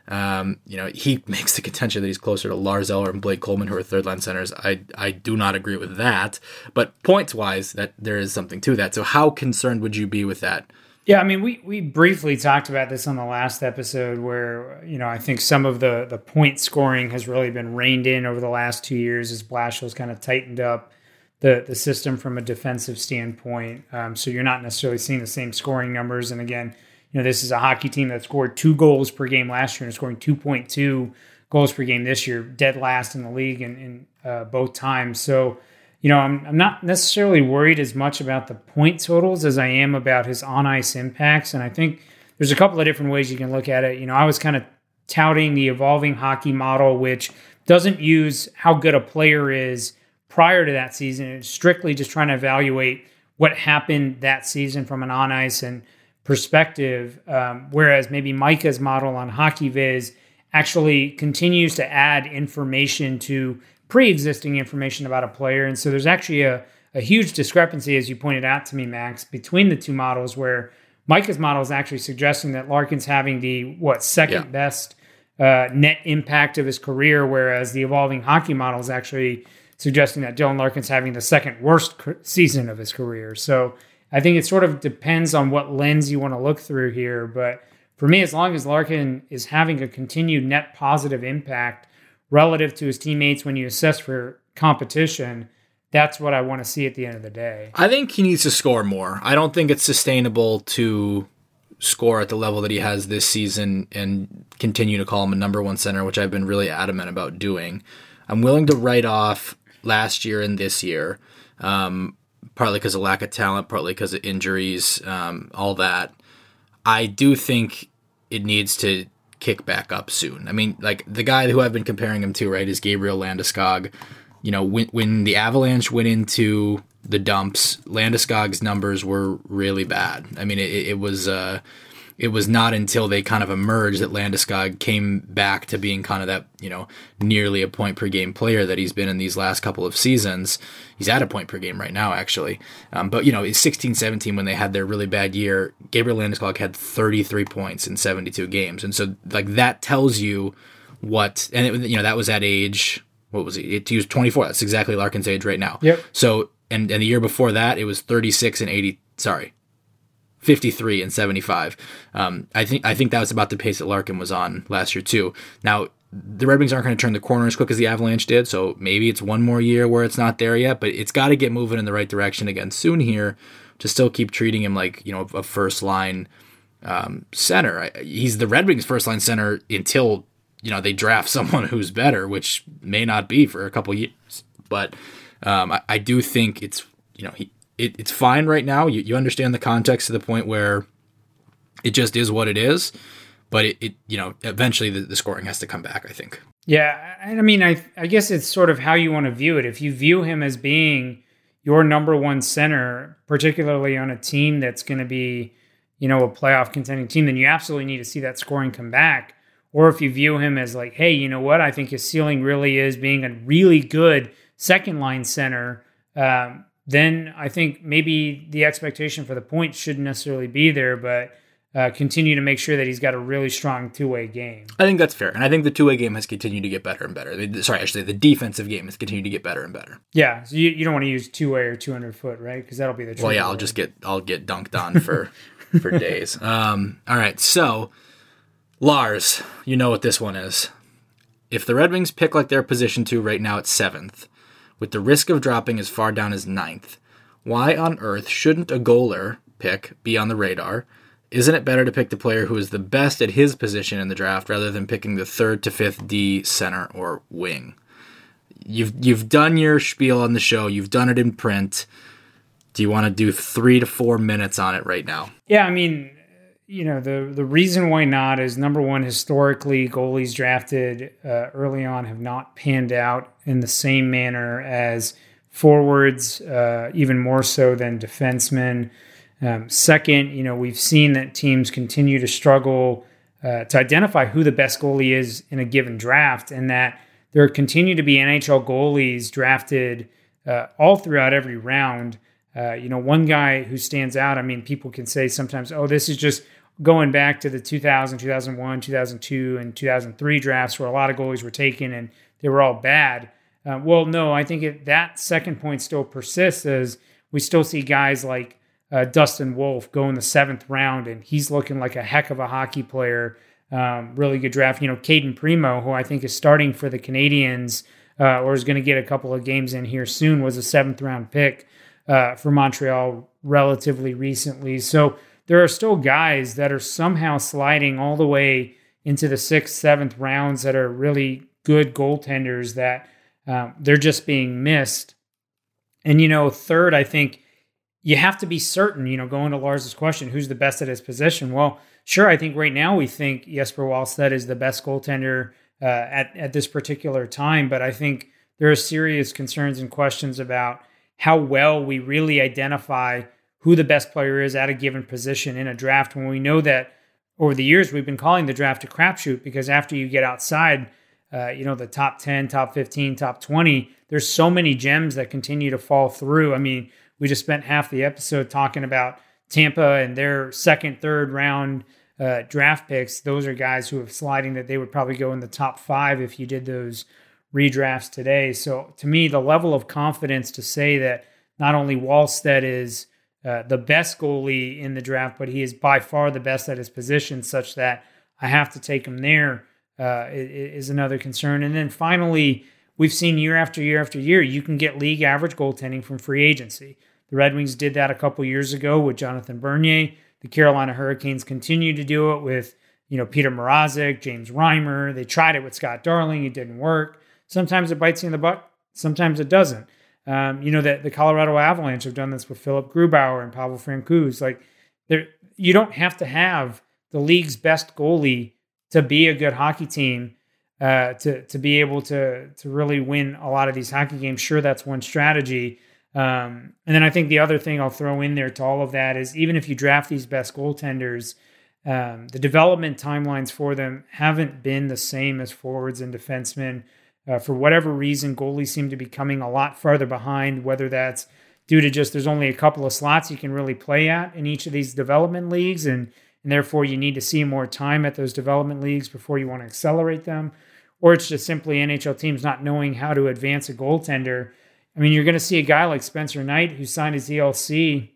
Um, you know, he makes the contention that he's closer to Lars Eller and Blake Coleman, who are third line centers. I, I do not agree with that. But points wise, that there is something to that. So how concerned would you be with that? Yeah, I mean, we we briefly talked about this on the last episode, where you know I think some of the the point scoring has really been reined in over the last two years as Blashill's kind of tightened up the the system from a defensive standpoint. Um, so you're not necessarily seeing the same scoring numbers. And again, you know, this is a hockey team that scored two goals per game last year and scoring 2.2 goals per game this year, dead last in the league in, in uh, both times. So you know, I'm, I'm not necessarily worried as much about the point totals as I am about his on ice impacts. And I think there's a couple of different ways you can look at it. You know, I was kind of touting the evolving hockey model, which doesn't use how good a player is prior to that season. It's strictly just trying to evaluate what happened that season from an on ice and perspective. Um, whereas maybe Micah's model on HockeyViz actually continues to add information to pre-existing information about a player and so there's actually a, a huge discrepancy as you pointed out to me max between the two models where micah's model is actually suggesting that larkin's having the what second yeah. best uh, net impact of his career whereas the evolving hockey model is actually suggesting that dylan larkin's having the second worst season of his career so i think it sort of depends on what lens you want to look through here but for me as long as larkin is having a continued net positive impact relative to his teammates when you assess for competition, that's what I want to see at the end of the day. I think he needs to score more. I don't think it's sustainable to score at the level that he has this season and continue to call him a number one center, which I've been really adamant about doing. I'm willing to write off last year and this year, um, partly because of lack of talent, partly because of injuries, um, all that. I do think it needs to kick back up soon. I mean, like the guy who I've been comparing him to, right, is Gabriel Landeskog. You know, when when the Avalanche went into the dumps, Landeskog's numbers were really bad. I mean, it, it was uh, it was not until they kind of emerged that Landeskog came back to being kind of that, you know, nearly a point per game player that he's been in these last couple of seasons. He's at a point per game right now, actually. Um, but, you know, 16 17, when they had their really bad year, Gabriel Landeskog had 33 points in 72 games. And so, like, that tells you what, and, it, you know, that was at age, what was he? He was 24. That's exactly Larkin's age right now. Yep. So, and, and the year before that, it was 36 and 80. Sorry, 53 and 75. Um, I think I think that was about the pace that Larkin was on last year too. Now the Red Wings aren't going to turn the corner as quick as the Avalanche did, so maybe it's one more year where it's not there yet, but it's got to get moving in the right direction again soon here to still keep treating him like you know a first line um, center. He's the Red Wings first line center until you know they draft someone who's better, which may not be for a couple years. But um, I, I do think it's you know he it, it's fine right now. You, you understand the context to the point where it just is what it is. But it, it you know, eventually the, the scoring has to come back, I think. Yeah. I mean, I, I guess it's sort of how you want to view it. If you view him as being your number one center, particularly on a team that's going to be, you know, a playoff contending team, then you absolutely need to see that scoring come back. Or if you view him as like, hey, you know what? I think his ceiling really is being a really good second line center. Um, then I think maybe the expectation for the points shouldn't necessarily be there, but uh, continue to make sure that he's got a really strong two way game. I think that's fair. And I think the two way game has continued to get better and better. Sorry, actually, the defensive game has continued to get better and better. Yeah. So you, you don't want to use two way or 200 foot, right? Because that'll be the Well, yeah, I'll just get, I'll get dunked on for, for days. Um, all right. So, Lars, you know what this one is. if the Red Wings pick like they're position to right now at seventh, with the risk of dropping as far down as ninth, why on earth shouldn't a goaler pick be on the radar? Isn't it better to pick the player who is the best at his position in the draft rather than picking the third to fifth D center or wing? You've you've done your spiel on the show. You've done it in print. Do you want to do three to four minutes on it right now? Yeah, I mean, you know the the reason why not is number one historically goalies drafted uh, early on have not panned out in the same manner as forwards, uh, even more so than defensemen. Um, second, you know we've seen that teams continue to struggle uh, to identify who the best goalie is in a given draft, and that there continue to be NHL goalies drafted uh, all throughout every round. Uh, you know, one guy who stands out, I mean, people can say sometimes, oh, this is just going back to the 2000, 2001, 2002, and 2003 drafts where a lot of goalies were taken and they were all bad. Uh, well, no, I think it, that second point still persists as we still see guys like uh, Dustin Wolf go in the seventh round and he's looking like a heck of a hockey player. Um, really good draft. You know, Cayden Primeau, who I think is starting for the Canadiens uh, or is going to get a couple of games in here soon, was a seventh round pick uh, for Montreal relatively recently. So, there are still guys that are somehow sliding all the way into the sixth, seventh rounds that are really good goaltenders that um, they're just being missed. And, you know, third, I think you have to be certain, you know, going to Lars's question, who's the best at his position? Well, sure, I think right now we think Jesper Wallstedt is the best goaltender uh, at, at this particular time, but I think there are serious concerns and questions about how well we really identify who the best player is at a given position in a draft when we know that over the years we've been calling the draft a crapshoot because after you get outside, uh, you know, the top 10, top 15, top 20, there's so many gems that continue to fall through. I mean, we just spent half the episode talking about Tampa and their second, third round uh, draft picks. Those are guys who have sliding that they would probably go in the top five if you did those redrafts today. So to me, the level of confidence to say that not only Wallstedt is uh, the best goalie in the draft, but he is by far the best at his position, such that I have to take him there. Uh, is another concern. And then finally, we've seen year after year after year, you can get league average goaltending from free agency. The Red Wings did that a couple years ago with Jonathan Bernier. The Carolina Hurricanes continue to do it with, you know, Petr Mrazek, James Reimer. They tried it with Scott Darling. It didn't work. Sometimes it bites you in the butt. Sometimes it doesn't. Um, you know that the Colorado Avalanche have done this with Philipp Grubauer and Pavel Francouz. Like, there, you don't have to have the league's best goalie to be a good hockey team. Uh, to to be able to to really win a lot of these hockey games. Sure, that's one strategy. Um, and then I think the other thing I'll throw in there to all of that is even if you draft these best goaltenders, um, the development timelines for them haven't been the same as forwards and defensemen. Uh, for whatever reason, goalies seem to be coming a lot farther behind, whether that's due to just there's only a couple of slots you can really play at in each of these development leagues, and, and therefore you need to see more time at those development leagues before you want to accelerate them, or it's just simply NHL teams not knowing how to advance a goaltender. I mean, you're going to see a guy like Spencer Knight who signed his ELC,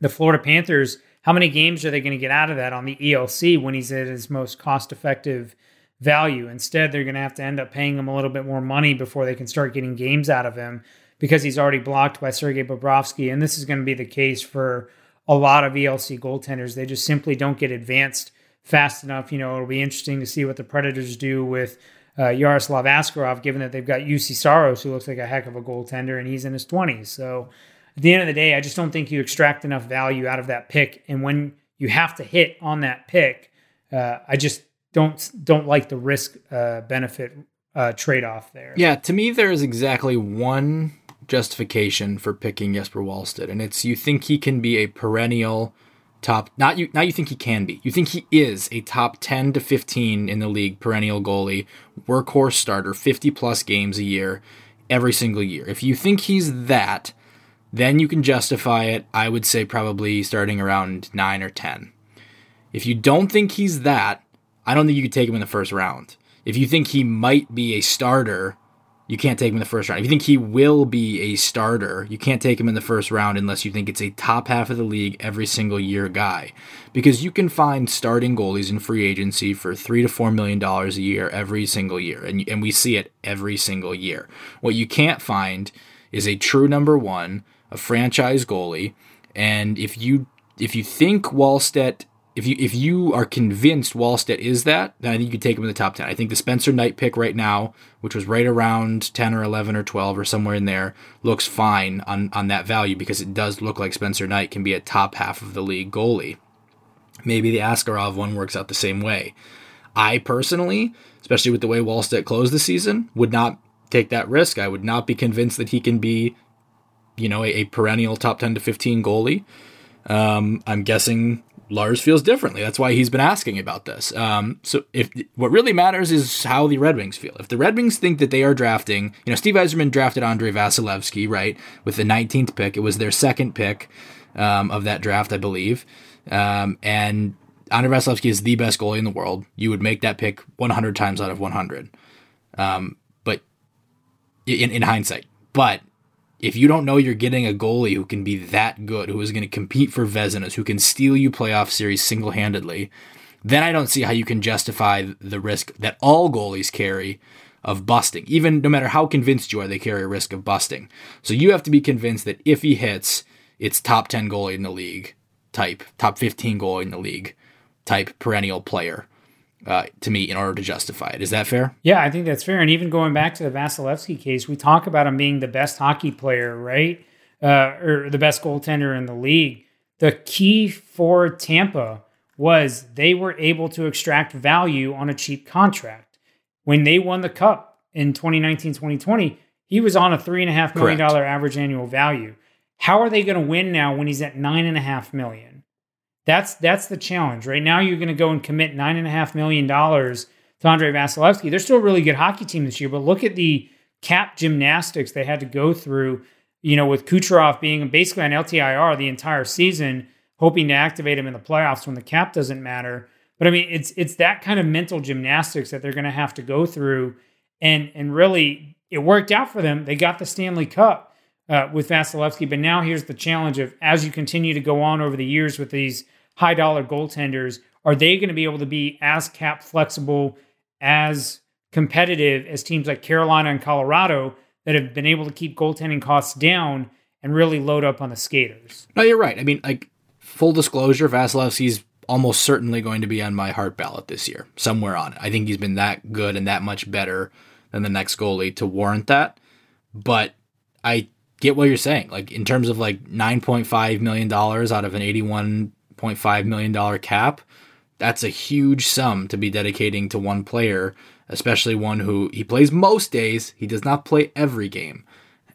the Florida Panthers. How many games are they going to get out of that on the ELC when he's at his most cost effective value. Instead, they're going to have to end up paying him a little bit more money before they can start getting games out of him because he's already blocked by Sergei Bobrovsky. And this is going to be the case for a lot of ELC goaltenders. They just simply don't get advanced fast enough. You know, it'll be interesting to see what the Predators do with uh, Yaroslav Askarov, given that they've got Juuse Saros, who looks like a heck of a goaltender, and he's in his 20s. So at the end of the day, I just don't think you extract enough value out of that pick. And when you have to hit on that pick, uh, I just don't don't like the risk uh, benefit uh, trade off there. Yeah, to me, there is exactly one justification for picking Jesper Wallstedt, and it's you think he can be a perennial top. Not you. Not you think he can be. You think he is a top ten to fifteen in the league perennial goalie, workhorse starter, fifty plus games a year, every single year. If you think he's that, then you can justify it. I would say probably starting around nine or ten. If you don't think he's that, I don't think you could take him in the first round. If you think he might be a starter you can't take him in the first round. If you think he will be a starter, you can't take him in the first round unless you think it's a top half of the league every single year guy. Because you can find starting goalies in free agency for three to four million dollars a year every single year. And, and we see it every single year. What you can't find is a true number one, a franchise goalie. And if you if you think Wallstedt if you if you are convinced Wallstedt is that, then I think you could take him in the top ten. I think the Spencer Knight pick right now, which was right around ten or eleven or twelve or somewhere in there, looks fine on on that value because it does look like Spencer Knight can be a top half of the league goalie. Maybe the Askarov one works out the same way. I personally, especially with the way Wallstedt closed the season, would not take that risk. I would not be convinced that he can be, you know, a, a perennial top ten to fifteen goalie. Um, I'm guessing Lars feels differently. That's why he's been asking about this. Um, so if what really matters is how the Red Wings feel. If the Red Wings think that they are drafting, you know, Steve Yzerman drafted Andrei Vasilevskiy, right, with the 19th pick. It was their second pick um, of that draft, I believe. Um, and Andrei Vasilevskiy is the best goalie in the world. You would make that pick 100 times out of 100. Um, but in, in hindsight, but if you don't know you're getting a goalie who can be that good, who is going to compete for Vezinas, who can steal you playoff series single handedly, then I don't see how you can justify the risk that all goalies carry of busting. Even no matter how convinced you are, they carry a risk of busting. So you have to be convinced that if he hits, it's top 10 goalie in the league type, top 15 goalie in the league type perennial player uh, to me in order to justify it. Is that fair? Yeah, I think that's fair. And even going back to the Vasilevskiy case, we talk about him being the best hockey player, right? Uh, or the best goaltender in the league. The key for Tampa was they were able to extract value on a cheap contract. When they won the cup in 2019 2020, he was on a $3.5 million average annual value. How are they going to win now when he's at $9.5 million? That's that's the challenge. Right now, you're going to go and commit nine and a half million dollars to Andrei Vasilevskiy. They're still a really good hockey team this year, but look at the cap gymnastics they had to go through. You know, with Kucherov being basically on LTIR the entire season, hoping to activate him in the playoffs when the cap doesn't matter. But I mean, it's it's that kind of mental gymnastics that they're going to have to go through, and and really, it worked out for them. They got the Stanley Cup uh, with Vasilevskiy, but now here's the challenge of as you continue to go on over the years with these high dollar goaltenders, are they going to be able to be as cap flexible, as competitive as teams like Carolina and Colorado that have been able to keep goaltending costs down and really load up on the skaters? No, you're right. I mean, like full disclosure, Vasilevskiy's almost certainly going to be on my Hart ballot this year, somewhere on it. I think he's been that good and that much better than the next goalie to warrant that. But I get what you're saying. Like in terms of like nine point five million dollars out of an eighty one $6.5 million cap, that's a huge sum to be dedicating to one player, especially one who he plays most days. He does not play every game.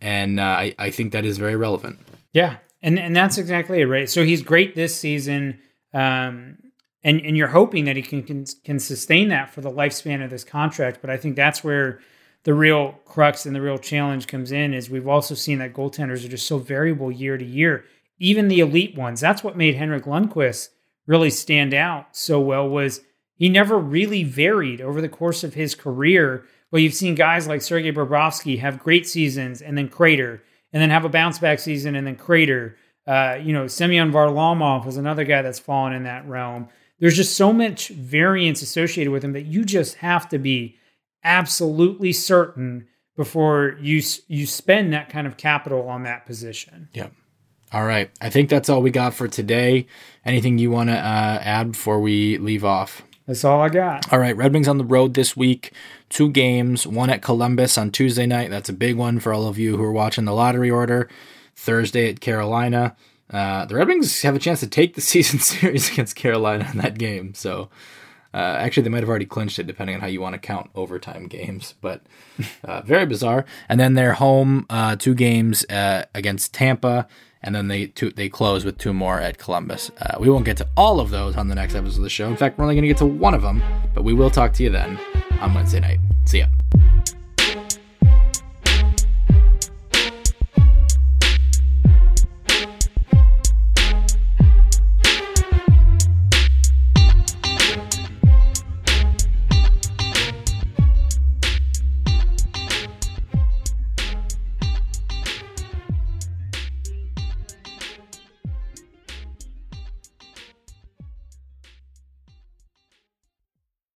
And uh, I, I think that is very relevant. Yeah. And, and that's exactly it, right? So he's great this season. Um, and, and you're hoping that he can, can, can sustain that for the lifespan of this contract. But I think that's where the real crux and the real challenge comes in is we've also seen that goaltenders are just so variable year to year even the elite ones. That's what made Henrik Lundqvist really stand out so well was he never really varied over the course of his career. Well, you've seen guys like Sergei Bobrovsky have great seasons and then crater, and then have a bounce back season and then crater. Uh, you know, Semyon Varlamov was another guy that's fallen in that realm. There's just so much variance associated with him that you just have to be absolutely certain before you you spend that kind of capital on that position. Yeah. All right. I think that's all we got for today. Anything you want to uh, add before we leave off? That's all I got. All right. Red Wings on the road this week. Two games. One at Columbus on Tuesday night. That's a big one for all of you who are watching the lottery order. Thursday at Carolina. Uh, the Red Wings have a chance to take the season series against Carolina in that game. So, uh, actually, they might have already clinched it, depending on how you want to count overtime games. But uh, very bizarre. And then they're home uh, two games uh, against Tampa and then they two, they close with two more at Columbus. Uh, we won't get to all of those on the next episode of the show. In fact, we're only going to get to one of them, but we will talk to you then on Wednesday night. See ya.